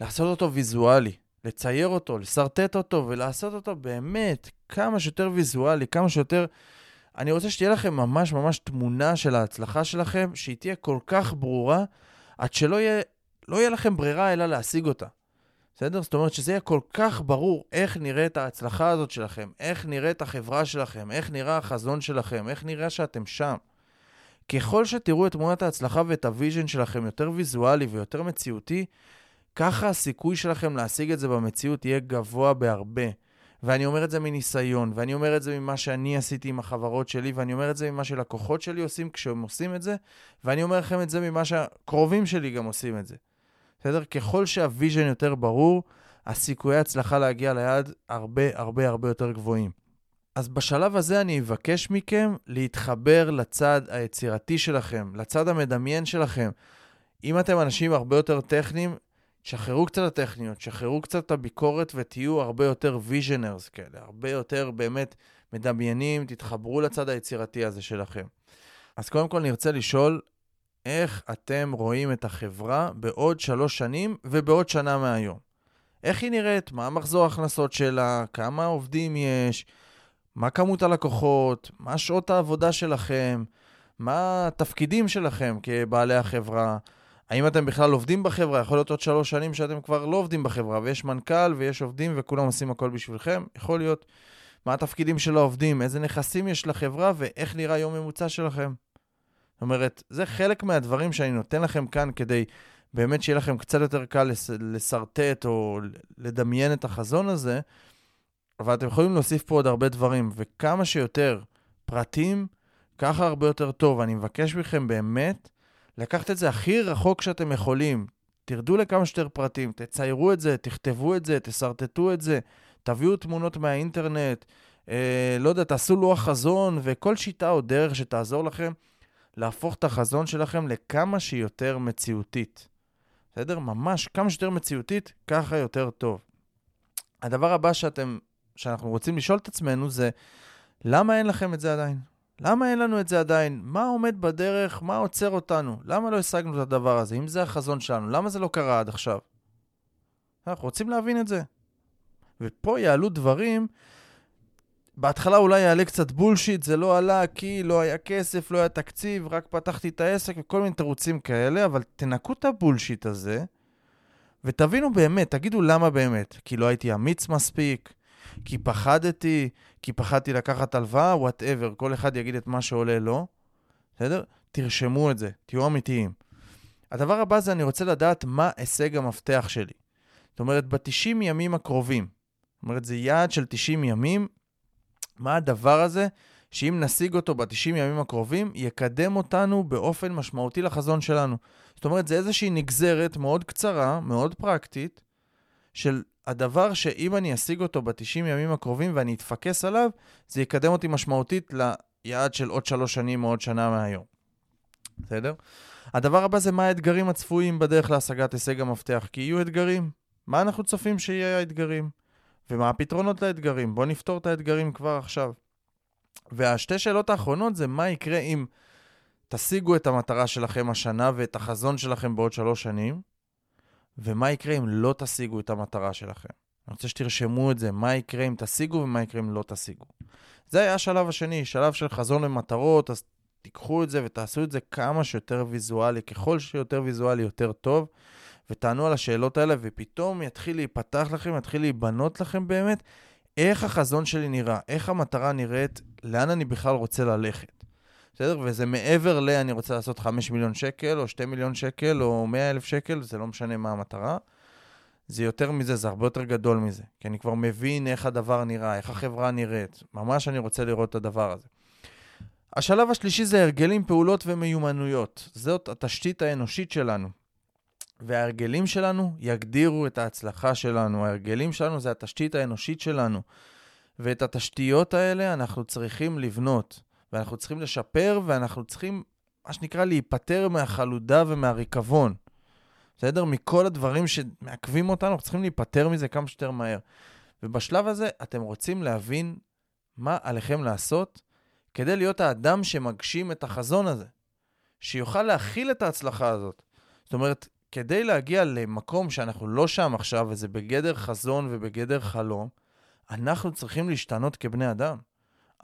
Speaker 1: לעשות אותו ויזואלי, לצייר אותו, לשרטט אותו ולעשות אותו באמת כמה שיותר ויזואלי, כמה שיותר... אני רוצה שתהיה לכם ממש ממש תמונה של ההצלחה שלכם, שהיא תהיה כל כך ברורה, עד שלא יהיה, לא יהיה לכם ברירה אלא להשיג אותה. בסדר? זאת אומרת שזה יהיה כל כך ברור איך נראית ההצלחה הזאת שלכם, איך נראית החברה שלכם, איך נראה החזון שלכם, איך נראה שאתם שם. ככל שתראו את תמונת ההצלחה ואת ה vision שלכם יותר ויזואלי ויותר מציאותי, ככה הסיכוי שלכם להשיג את זה במציאות יהיה גבוה בהרבה. ואני אומר את זה מניסיון, ואני אומר את זה ממה שאני עשיתי עם החברות שלי, ואני אומר את זה ממה שלקוחות שלי עושים כשהם עושים את זה, ואני אומר לכם את זה ממה שהקרובים שלי גם עושים את זה. בסדר? ככל שה vision יותר ברור, הסיכויי הצלחה להגיע ליעד הרבה הרבה הרבה יותר גבוהים. אז בשלב הזה אני אבקש מכם להתחבר לצד היצירתי שלכם, לצד המדמיין שלכם. אם אתם אנשים הרבה יותר טכניים, שחררו קצת הטכניות, שחררו קצת את הביקורת ותהיו הרבה יותר visioners כאלה, הרבה יותר באמת מדמיינים, תתחברו לצד היצירתי הזה שלכם. אז קודם כל נרצה לשאול, איך אתם רואים את החברה בעוד שלוש שנים ובעוד שנה מהיום? איך היא נראית? מה מחזור ההכנסות שלה? כמה עובדים יש? מה כמות הלקוחות? מה שעות העבודה שלכם? מה התפקידים שלכם כבעלי החברה? האם אתם בכלל עובדים בחברה? יכול להיות עוד שלוש שנים שאתם כבר לא עובדים בחברה, ויש מנכ"ל ויש עובדים וכולם עושים הכל בשבילכם. יכול להיות. מה התפקידים של העובדים? איזה נכסים יש לחברה ואיך נראה יום ממוצע שלכם? זאת אומרת, זה חלק מהדברים שאני נותן לכם כאן כדי באמת שיהיה לכם קצת יותר קל לס- לשרטט או לדמיין את החזון הזה, אבל אתם יכולים להוסיף פה עוד הרבה דברים, וכמה שיותר פרטים, ככה הרבה יותר טוב. אני מבקש מכם באמת לקחת את זה הכי רחוק שאתם יכולים. תרדו לכמה שיותר פרטים, תציירו את זה, תכתבו את זה, תשרטטו את זה, תביאו תמונות מהאינטרנט, אה, לא יודע, תעשו לוח חזון, וכל שיטה או דרך שתעזור לכם להפוך את החזון שלכם לכמה שיותר מציאותית. בסדר? ממש כמה שיותר מציאותית, ככה יותר טוב. הדבר הבא שאתם, שאנחנו רוצים לשאול את עצמנו זה, למה אין לכם את זה עדיין? למה אין לנו את זה עדיין? מה עומד בדרך? מה עוצר אותנו? למה לא השגנו את הדבר הזה? אם זה החזון שלנו, למה זה לא קרה עד עכשיו? אנחנו רוצים להבין את זה. ופה יעלו דברים, בהתחלה אולי יעלה קצת bullshit, זה לא עלה כי לא היה כסף, לא היה תקציב, רק פתחתי את העסק וכל מיני תירוצים כאלה, אבל תנקו את ה bullshit הזה, ותבינו באמת, תגידו למה באמת. כי לא הייתי אמיץ מספיק, כי פחדתי, כי פחדתי לקחת הלוואה, whatever, כל אחד יגיד את מה שעולה לו, בסדר? תרשמו את זה, תהיו אמיתיים. הדבר הבא זה אני רוצה לדעת מה הישג המפתח שלי. זאת אומרת, ב-90 ימים הקרובים, זאת אומרת, זה יעד של 90 ימים, מה הדבר הזה שאם נשיג אותו ב-90 ימים הקרובים, יקדם אותנו באופן משמעותי לחזון שלנו. זאת אומרת, זה איזושהי נגזרת מאוד קצרה, מאוד פרקטית, של הדבר שאם אני אשיג אותו ב-90 ימים הקרובים ואני אתפקס עליו, זה יקדם אותי משמעותית ליעד של עוד שלוש שנים או עוד שנה מהיום. בסדר? הדבר הבא זה מה האתגרים הצפויים בדרך להשגת הישג המפתח, כי יהיו אתגרים. מה אנחנו צופים שיהיה האתגרים? ומה הפתרונות לאתגרים? בואו נפתור את האתגרים כבר עכשיו. והשתי שאלות האחרונות זה מה יקרה אם תשיגו את המטרה שלכם השנה ואת החזון שלכם בעוד שלוש שנים, ומה יקרה אם לא תשיגו את המטרה שלכם. אני רוצה שתרשמו את זה, מה יקרה אם תשיגו ומה יקרה אם לא תשיגו. זה היה השלב השני, שלב של חזון למטרות, אז תיקחו את זה ותעשו את זה כמה שיותר ויזואלי, ככל שיותר ויזואלי יותר טוב, ותענו על השאלות האלה, ופתאום יתחיל להיפתח לכם, יתחיל להיבנות לכם באמת איך החזון שלי נראה, איך המטרה נראית, לאן אני בכלל רוצה ללכת. בסדר? וזה מעבר ל, אני רוצה לעשות 5 מיליון שקל, או 2 מיליון שקל, או 100 אלף שקל, זה לא משנה מה המטרה. זה יותר מזה, זה הרבה יותר גדול מזה. כי אני כבר מבין איך הדבר נראה, איך החברה נראית. ממש אני רוצה לראות את הדבר הזה. השלב השלישי זה הרגלים, פעולות ומיומנויות. זאת התשתית האנושית שלנו. וההרגלים שלנו יגדירו את ההצלחה שלנו. ההרגלים שלנו זה התשתית האנושית שלנו. ואת התשתיות האלה אנחנו צריכים לבנות. ואנחנו צריכים לשפר, ואנחנו צריכים, מה שנקרא, להיפטר מהחלודה ומהריקבון. בסדר? מכל הדברים שמעכבים אותנו, אנחנו צריכים להיפטר מזה כמה שיותר מהר. ובשלב הזה אתם רוצים להבין מה עליכם לעשות כדי להיות האדם שמגשים את החזון הזה, שיוכל להכיל את ההצלחה הזאת. זאת אומרת, כדי להגיע למקום שאנחנו לא שם עכשיו, וזה בגדר חזון ובגדר חלום, אנחנו צריכים להשתנות כבני אדם.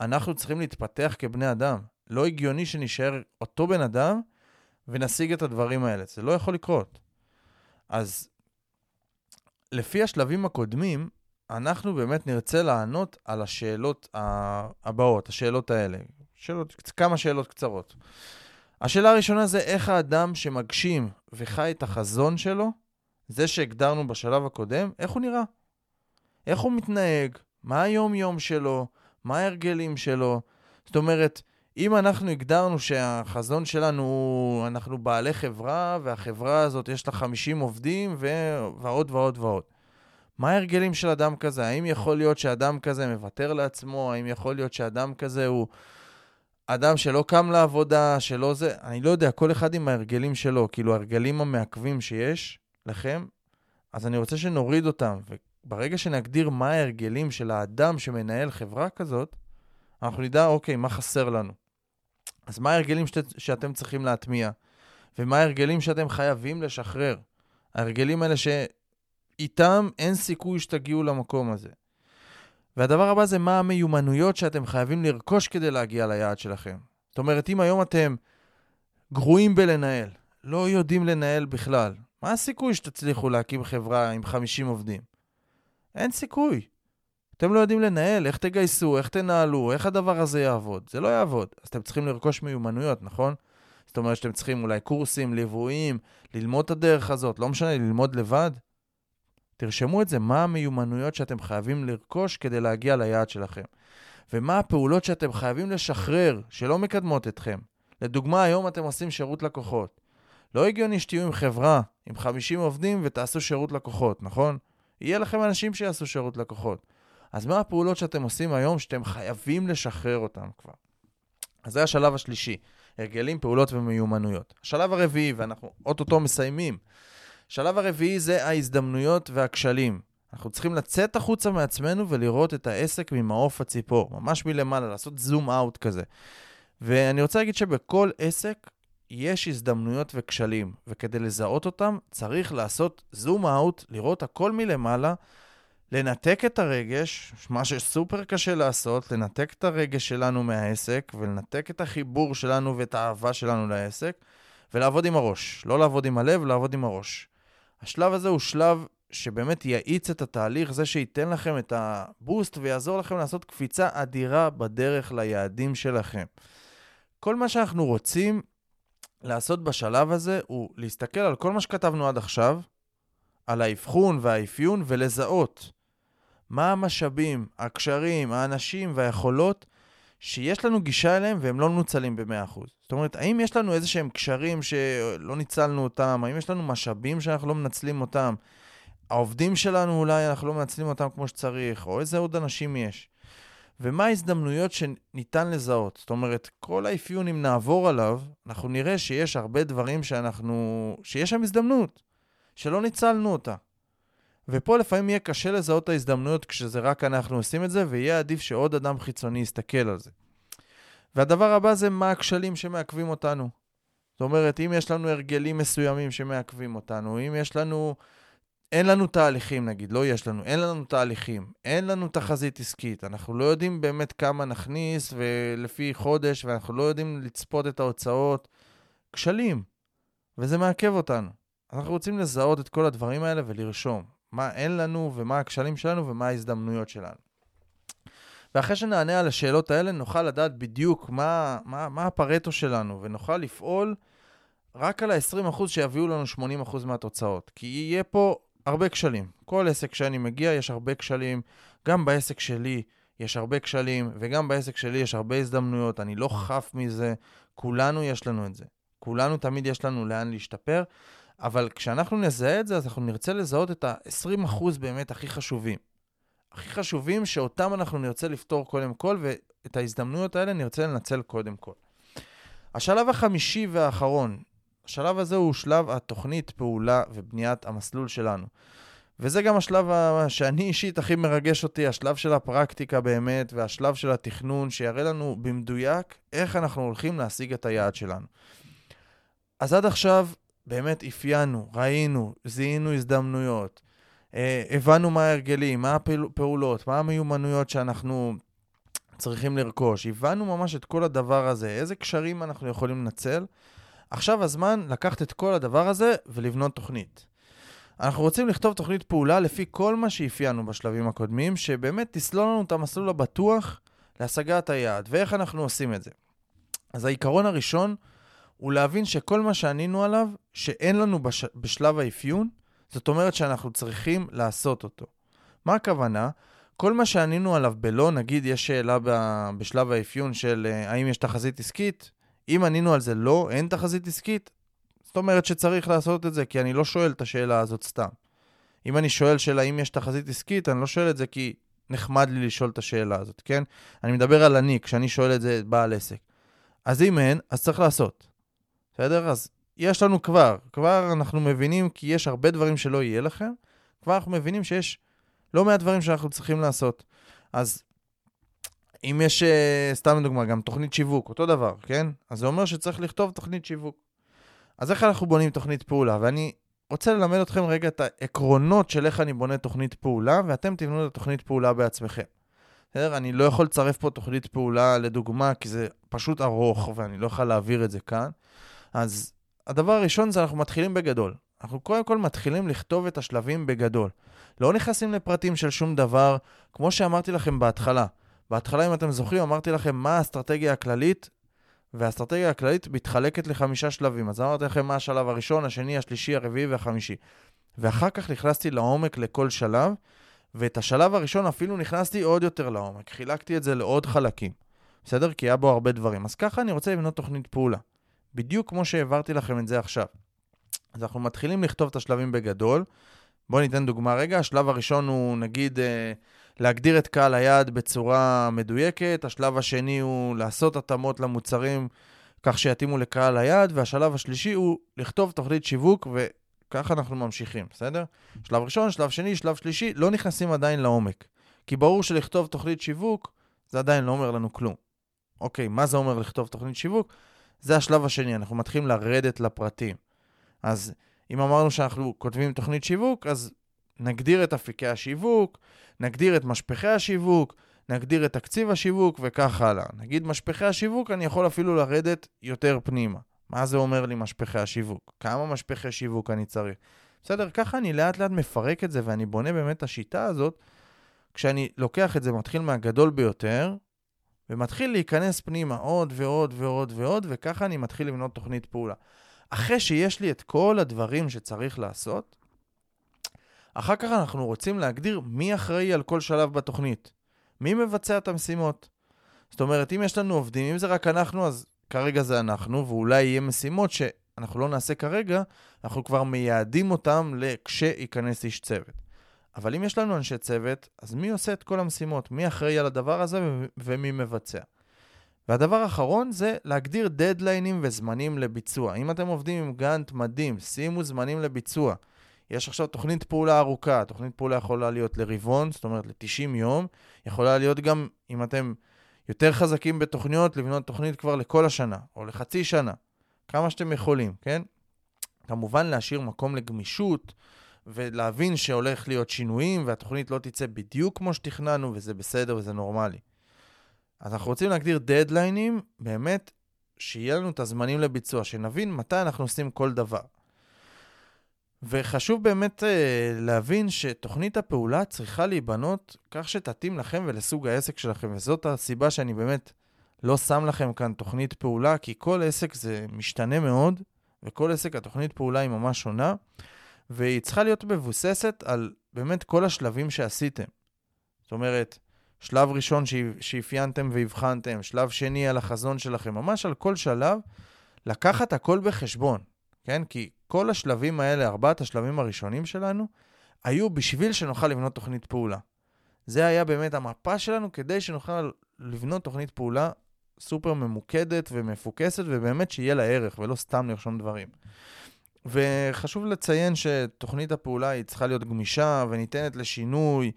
Speaker 1: אנחנו צריכים להתפתח כבני אדם. לא הגיוני שנשאר אותו בן אדם ונשיג את הדברים האלה. זה לא יכול לקרות. אז לפי השלבים הקודמים, אנחנו באמת נרצה לענות על השאלות הבאות, השאלות האלה. שאלות, כמה שאלות קצרות. השאלה הראשונה זה איך האדם שמגשים וחי את החזון שלו, זה שהגדרנו בשלב הקודם, איך הוא נראה? איך הוא מתנהג? מה היום-יום שלו? מה ההרגלים שלו? זאת אומרת, אם אנחנו הגדרנו שהחזון שלנו הוא, אנחנו בעלי חברה, והחברה הזאת יש לה 50 עובדים ו... ועוד ועוד ועוד. מה ההרגלים של אדם כזה? האם יכול להיות שאדם כזה מוותר לעצמו? האם יכול להיות שאדם כזה הוא אדם שלא קם לעבודה, שלא זה? אני לא יודע, כל אחד עם ההרגלים שלו, כאילו ההרגלים המעכבים שיש לכם, אז אני רוצה שנוריד אותם. וברגע שנגדיר מה ההרגלים של האדם שמנהל חברה כזאת, אנחנו נדע, אוקיי, מה חסר לנו. אז מה ההרגלים שאת, שאתם צריכים להטמיע? ומה ההרגלים שאתם חייבים לשחרר? ההרגלים האלה שאיתם אין סיכוי שתגיעו למקום הזה. והדבר הבא זה מה המיומנויות שאתם חייבים לרכוש כדי להגיע ליעד שלכם. זאת אומרת, אם היום אתם גרועים בלנהל, לא יודעים לנהל בכלל, מה הסיכוי שתצליחו להקים חברה עם 50 עובדים? אין סיכוי. אתם לא יודעים לנהל, איך תגייסו, איך תנהלו, איך הדבר הזה יעבוד. זה לא יעבוד. אז אתם צריכים לרכוש מיומנויות, נכון? זאת אומרת שאתם צריכים אולי קורסים, ליוויים, ללמוד את הדרך הזאת, לא משנה, ללמוד לבד. תרשמו את זה, מה המיומנויות שאתם חייבים לרכוש כדי להגיע ליעד שלכם. ומה הפעולות שאתם חייבים לשחרר, שלא מקדמות אתכם. לדוגמה, היום אתם עושים שירות לקוחות. לא הגיוני שתהיו עם חברה, עם 50 עובדים ותעשו שירות לקוחות, נכון? יהיה לכם אנשים שיעשו שירות לקוחות. אז מה הפעולות שאתם עושים היום שאתם חייבים לשחרר אותן כבר? אז זה השלב השלישי, הרגלים, פעולות ומיומנויות. השלב הרביעי, ואנחנו אוטוטו מסיימים, השלב הרביעי זה ההזדמנויות והכשלים. אנחנו צריכים לצאת החוצה מעצמנו ולראות את העסק ממעוף הציפור, ממש מלמעלה, לעשות זום אאוט כזה. ואני רוצה להגיד שבכל עסק יש הזדמנויות וכשלים, וכדי לזהות אותם צריך לעשות זום אאוט, לראות הכל מלמעלה, לנתק את הרגש, מה שסופר קשה לעשות, לנתק את הרגש שלנו מהעסק, ולנתק את החיבור שלנו ואת האהבה שלנו לעסק, ולעבוד עם הראש. לא לעבוד עם הלב, לעבוד עם הראש. השלב הזה הוא שלב שבאמת יאיץ את התהליך, זה שייתן לכם את הבוסט ויעזור לכם לעשות קפיצה אדירה בדרך ליעדים שלכם. כל מה שאנחנו רוצים לעשות בשלב הזה הוא להסתכל על כל מה שכתבנו עד עכשיו, על האבחון והאפיון ולזהות מה המשאבים, הקשרים, האנשים והיכולות שיש לנו גישה אליהם והם לא מנוצלים ב-100%. זאת אומרת, האם יש לנו איזה שהם קשרים שלא ניצלנו אותם? האם יש לנו משאבים שאנחנו לא מנצלים אותם? העובדים שלנו אולי אנחנו לא מנצלים אותם כמו שצריך, או איזה עוד אנשים יש. ומה ההזדמנויות שניתן לזהות? זאת אומרת, כל האפיון, אם נעבור עליו, אנחנו נראה שיש הרבה דברים שאנחנו... שיש שם הזדמנות, שלא ניצלנו אותה. ופה לפעמים יהיה קשה לזהות את ההזדמנויות כשזה רק אנחנו עושים את זה, ויהיה עדיף שעוד אדם חיצוני יסתכל על זה. והדבר הבא זה מה הכשלים שמעכבים אותנו. זאת אומרת, אם יש לנו הרגלים מסוימים שמעכבים אותנו, אם יש לנו... אין לנו תהליכים נגיד, לא יש לנו, אין לנו תהליכים, אין לנו תחזית עסקית, אנחנו לא יודעים באמת כמה נכניס ולפי חודש, ואנחנו לא יודעים לצפות את ההוצאות. כשלים, וזה מעכב אותנו. אנחנו רוצים לזהות את כל הדברים האלה ולרשום מה אין לנו ומה הכשלים שלנו ומה ההזדמנויות שלנו. ואחרי שנענה על השאלות האלה, נוכל לדעת בדיוק מה, מה, מה הפרטו שלנו, ונוכל לפעול רק על ה-20% שיביאו לנו 80% מהתוצאות. כי יהיה פה הרבה כשלים. כל עסק שאני מגיע, יש הרבה כשלים. גם בעסק שלי יש הרבה כשלים, וגם בעסק שלי יש הרבה הזדמנויות. אני לא חף מזה. כולנו יש לנו את זה. כולנו תמיד יש לנו לאן להשתפר, אבל כשאנחנו נזהה את זה, אז אנחנו נרצה לזהות את ה-20% באמת הכי חשובים. הכי חשובים שאותם אנחנו נרצה לפתור קודם כל, ואת ההזדמנויות האלה נרצה לנצל קודם כל. השלב החמישי והאחרון, השלב הזה הוא שלב התוכנית, פעולה ובניית המסלול שלנו. וזה גם השלב שאני אישית הכי מרגש אותי, השלב של הפרקטיקה באמת, והשלב של התכנון, שיראה לנו במדויק איך אנחנו הולכים להשיג את היעד שלנו. אז עד עכשיו באמת אפיינו, ראינו, זיהינו הזדמנויות, הבנו מה ההרגלים, מה הפעולות, מה המיומנויות שאנחנו צריכים לרכוש, הבנו ממש את כל הדבר הזה, איזה קשרים אנחנו יכולים לנצל. עכשיו הזמן לקחת את כל הדבר הזה ולבנות תוכנית. אנחנו רוצים לכתוב תוכנית פעולה לפי כל מה שאפיינו בשלבים הקודמים, שבאמת תסלול לנו את המסלול הבטוח להשגת היעד. ואיך אנחנו עושים את זה? אז העיקרון הראשון הוא להבין שכל מה שענינו עליו, שאין לנו בש... בשלב האפיון, זאת אומרת שאנחנו צריכים לעשות אותו. מה הכוונה? כל מה שענינו עליו בלא, נגיד יש שאלה. בשלב האפיון של uh, האם יש תחזית עסקית, אם ענינו על זה לא, אין תחזית עסקית, זאת אומרת שצריך לעשות את זה, כי אני לא שואל את השאלה הזאת סתם. אם אני שואל שאלה אם יש תחזית עסקית, אני לא שואל את זה כי נחמד לי לשאול את השאלה הזאת, כן? אני מדבר על אני, כשאני שואל את זה בעל עסק. אז אם אין, אז צריך לעשות. בסדר? אז יש לנו כבר, כבר אנחנו מבינים כי יש הרבה דברים שלא יהיה לכם, כבר אנחנו מבינים שיש לא מעט דברים שאנחנו צריכים לעשות. אז אם יש, אה, סתם לדוגמה, גם תוכנית שיווק, אותו דבר, כן? אז זה אומר שצריך לכתוב תוכנית שיווק. אז איך אנחנו בונים תוכנית פעולה? ואני רוצה ללמד אתכם רגע את העקרונות של איך אני בונה תוכנית פעולה, ואתם תבנו את התוכנית פעולה בעצמכם. בסדר? אני לא יכול לצרף פה תוכנית פעולה לדוגמה, כי זה פשוט ארוך, ואני לא יכול להעביר את זה כאן. אז הדבר הראשון זה אנחנו מתחילים בגדול. אנחנו קודם כל מתחילים לכתוב את השלבים בגדול. לא נכנסים לפרטים של שום דבר, כמו שאמרתי לכם בהתחלה. בהתחלה, אם אתם זוכרים, אמרתי לכם מה האסטרטגיה הכללית, והאסטרטגיה הכללית מתחלקת לחמישה שלבים. אז אמרתי לכם מה השלב הראשון, השני, השלישי, הרביעי והחמישי. ואחר כך נכנסתי לעומק לכל שלב, ואת השלב הראשון אפילו נכנסתי עוד יותר לעומק. חילקתי את זה לעוד חלקים. בסדר? כי היה בו הרבה דברים. אז ככה אני רוצה לבנות תוכנית פעולה. בדיוק כמו שהעברתי לכם את זה עכשיו. אז אנחנו מתחילים לכתוב את השלבים בגדול. בואו ניתן דוגמה רגע. השלב הראשון הוא נגיד אה, להגדיר את קהל היעד בצורה מדויקת, השלב השני הוא לעשות התאמות למוצרים כך שיתאימו לקהל היעד, והשלב השלישי הוא לכתוב תוכנית שיווק וככה אנחנו ממשיכים, בסדר? שלב ראשון, שלב שני, שלב שלישי, לא נכנסים עדיין לעומק. כי ברור שלכתוב תוכנית שיווק זה עדיין לא אומר לנו כלום. אוקיי, מה זה אומר לכתוב תוכנית שיווק? זה השלב השני, אנחנו מתחילים לרדת לפרטים. אז אם אמרנו שאנחנו כותבים תוכנית שיווק, אז נגדיר את אפיקי השיווק, נגדיר את משפחי השיווק, נגדיר את תקציב השיווק וכך הלאה. נגיד משפחי השיווק, אני יכול אפילו לרדת יותר פנימה. מה זה אומר לי משפחי השיווק? כמה משפחי שיווק אני צריך? בסדר, ככה אני לאט לאט מפרק את זה ואני בונה באמת את השיטה הזאת. כשאני לוקח את זה, מתחיל מהגדול ביותר, ומתחיל להיכנס פנימה עוד ועוד ועוד ועוד, וככה אני מתחיל לבנות תוכנית פעולה. אחרי שיש לי את כל הדברים שצריך לעשות, אחר כך אנחנו רוצים להגדיר מי אחראי על כל שלב בתוכנית. מי מבצע את המשימות. זאת אומרת, אם יש לנו עובדים, אם זה רק אנחנו, אז כרגע זה אנחנו, ואולי יהיה משימות שאנחנו לא נעשה כרגע, אנחנו כבר מייעדים אותם לכשייכנס איש צוות. אבל אם יש לנו אנשי צוות, אז מי עושה את כל המשימות? מי אחראי על הדבר הזה ומי מבצע? והדבר האחרון זה להגדיר דדליינים וזמנים לביצוע. אם אתם עובדים עם גאנט מדהים, שימו זמנים לביצוע. יש עכשיו תוכנית פעולה ארוכה, תוכנית פעולה יכולה להיות לרבעון, זאת אומרת ל-90 יום, יכולה להיות גם, אם אתם יותר חזקים בתוכניות, לבנות תוכנית כבר לכל השנה, או לחצי שנה, כמה שאתם יכולים, כן? כמובן להשאיר מקום לגמישות, ולהבין שהולך להיות שינויים, והתוכנית לא תצא בדיוק כמו שתכננו, וזה בסדר וזה נורמלי. אז אנחנו רוצים להגדיר דדליינים, באמת, שיהיה לנו את הזמנים לביצוע, שנבין מתי אנחנו עושים כל דבר. וחשוב באמת אה, להבין שתוכנית הפעולה צריכה להיבנות כך שתתאים לכם ולסוג העסק שלכם, וזאת הסיבה שאני באמת לא שם לכם כאן תוכנית פעולה, כי כל עסק זה משתנה מאוד, וכל עסק התוכנית פעולה היא ממש שונה, והיא צריכה להיות מבוססת על באמת כל השלבים שעשיתם. זאת אומרת, שלב ראשון שאפיינתם והבחנתם, שלב שני על החזון שלכם, ממש על כל שלב, לקחת הכל בחשבון, כן? כי כל השלבים האלה, ארבעת השלבים הראשונים שלנו, היו בשביל שנוכל לבנות תוכנית פעולה. זה היה באמת המפה שלנו כדי שנוכל לבנות תוכנית פעולה סופר ממוקדת ומפוקסת, ובאמת שיהיה לה ערך, ולא סתם לרשום דברים. וחשוב לציין שתוכנית הפעולה היא צריכה להיות גמישה וניתנת לשינוי,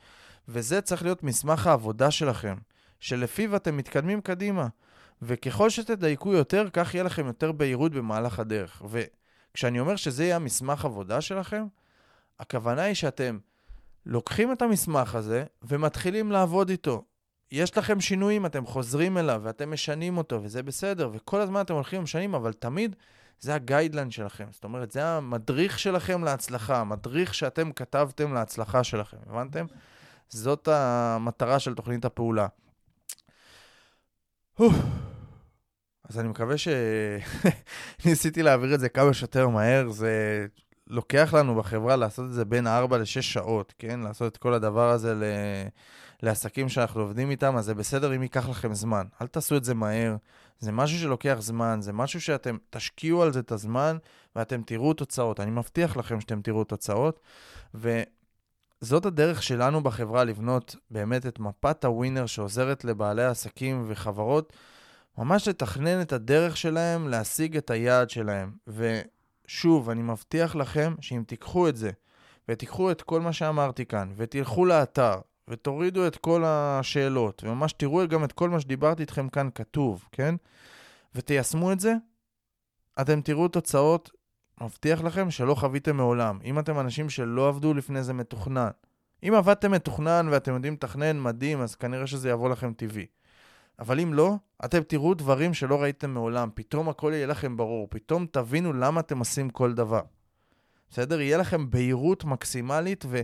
Speaker 1: וזה צריך להיות מסמך העבודה שלכם, שלפיו אתם מתקדמים קדימה. וככל שתדייקו יותר, כך יהיה לכם יותר בהירות במהלך הדרך. וכשאני אומר שזה יהיה המסמך עבודה שלכם, הכוונה היא שאתם לוקחים את המסמך הזה ומתחילים לעבוד איתו. יש לכם שינויים, אתם חוזרים אליו ואתם משנים אותו, וזה בסדר, וכל הזמן אתם הולכים ומשנים, אבל תמיד זה הגיידליין שלכם. זאת אומרת, זה המדריך שלכם להצלחה, המדריך שאתם כתבתם להצלחה שלכם, הבנתם? זאת המטרה של תוכנית הפעולה. אז אני מקווה שניסיתי להעביר את זה כמה שיותר מהר. זה לוקח לנו בחברה לעשות את זה בין 4 ל-6 שעות, כן? לעשות את כל הדבר הזה ל... לעסקים שאנחנו עובדים איתם, אז זה בסדר אם ייקח לכם זמן. אל תעשו את זה מהר. זה משהו שלוקח זמן, זה משהו שאתם תשקיעו על זה את הזמן ואתם תראו תוצאות. אני מבטיח לכם שאתם תראו תוצאות. וזאת הדרך שלנו בחברה לבנות באמת את מפת הווינר שעוזרת לבעלי עסקים וחברות ממש לתכנן את הדרך שלהם להשיג את היעד שלהם. ושוב, אני מבטיח לכם שאם תיקחו את זה ותיקחו את כל מה שאמרתי כאן ותלכו לאתר ותורידו את כל השאלות, וממש תראו גם את כל מה שדיברתי איתכם כאן כתוב, כן? ותיישמו את זה, אתם תראו תוצאות, מבטיח לכם, שלא חוויתם מעולם. אם אתם אנשים שלא עבדו לפני זה מתוכנן. אם עבדתם מתוכנן ואתם יודעים לתכנן, מדהים, אז כנראה שזה יבוא לכם טבעי. אבל אם לא, אתם תראו דברים שלא ראיתם מעולם. פתאום הכל יהיה לכם ברור. פתאום תבינו למה אתם עושים כל דבר. בסדר? יהיה לכם בהירות מקסימלית ו...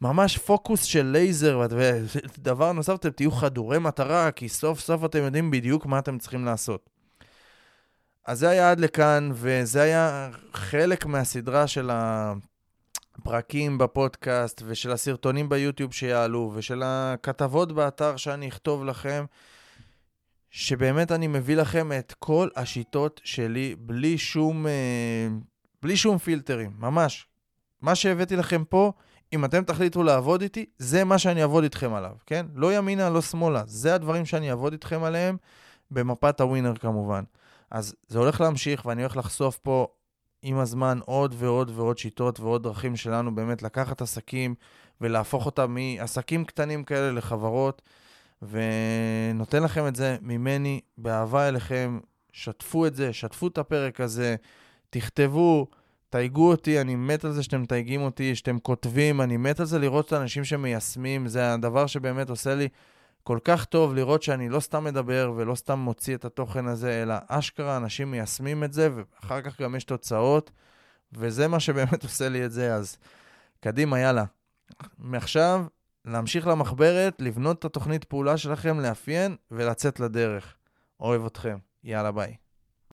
Speaker 1: ממש פוקוס של לייזר, ודבר נוסף, אתם תהיו חדורי מטרה, כי סוף סוף אתם יודעים בדיוק מה אתם צריכים לעשות. אז זה היה עד לכאן, וזה היה חלק מהסדרה של הפרקים בפודקאסט, ושל הסרטונים ביוטיוב שיעלו, ושל הכתבות באתר שאני אכתוב לכם, שבאמת אני מביא לכם את כל השיטות שלי, בלי שום, אה, בלי שום פילטרים, ממש. מה שהבאתי לכם פה, אם אתם תחליטו לעבוד איתי, זה מה שאני אעבוד איתכם עליו, כן? לא ימינה, לא שמאלה. זה הדברים שאני אעבוד איתכם עליהם, במפת הווינר כמובן. אז זה הולך להמשיך, ואני הולך לחשוף פה עם הזמן עוד ועוד ועוד שיטות ועוד דרכים שלנו באמת לקחת עסקים ולהפוך אותם מעסקים קטנים כאלה לחברות, ונותן לכם את זה ממני באהבה אליכם. שתפו את זה, שתפו את הפרק הזה, תכתבו. תייגו אותי, אני מת על זה שאתם מתייגים אותי, שאתם כותבים, אני מת על זה לראות את האנשים שמיישמים, זה הדבר שבאמת עושה לי כל כך טוב לראות שאני לא סתם מדבר ולא סתם מוציא את התוכן הזה, אלא אשכרה אנשים מיישמים את זה, ואחר כך גם יש תוצאות, וזה מה שבאמת עושה לי את זה, אז קדימה, יאללה. מעכשיו, להמשיך למחברת, לבנות את התוכנית פעולה שלכם, לאפיין ולצאת לדרך. אוהב אתכם. יאללה, ביי.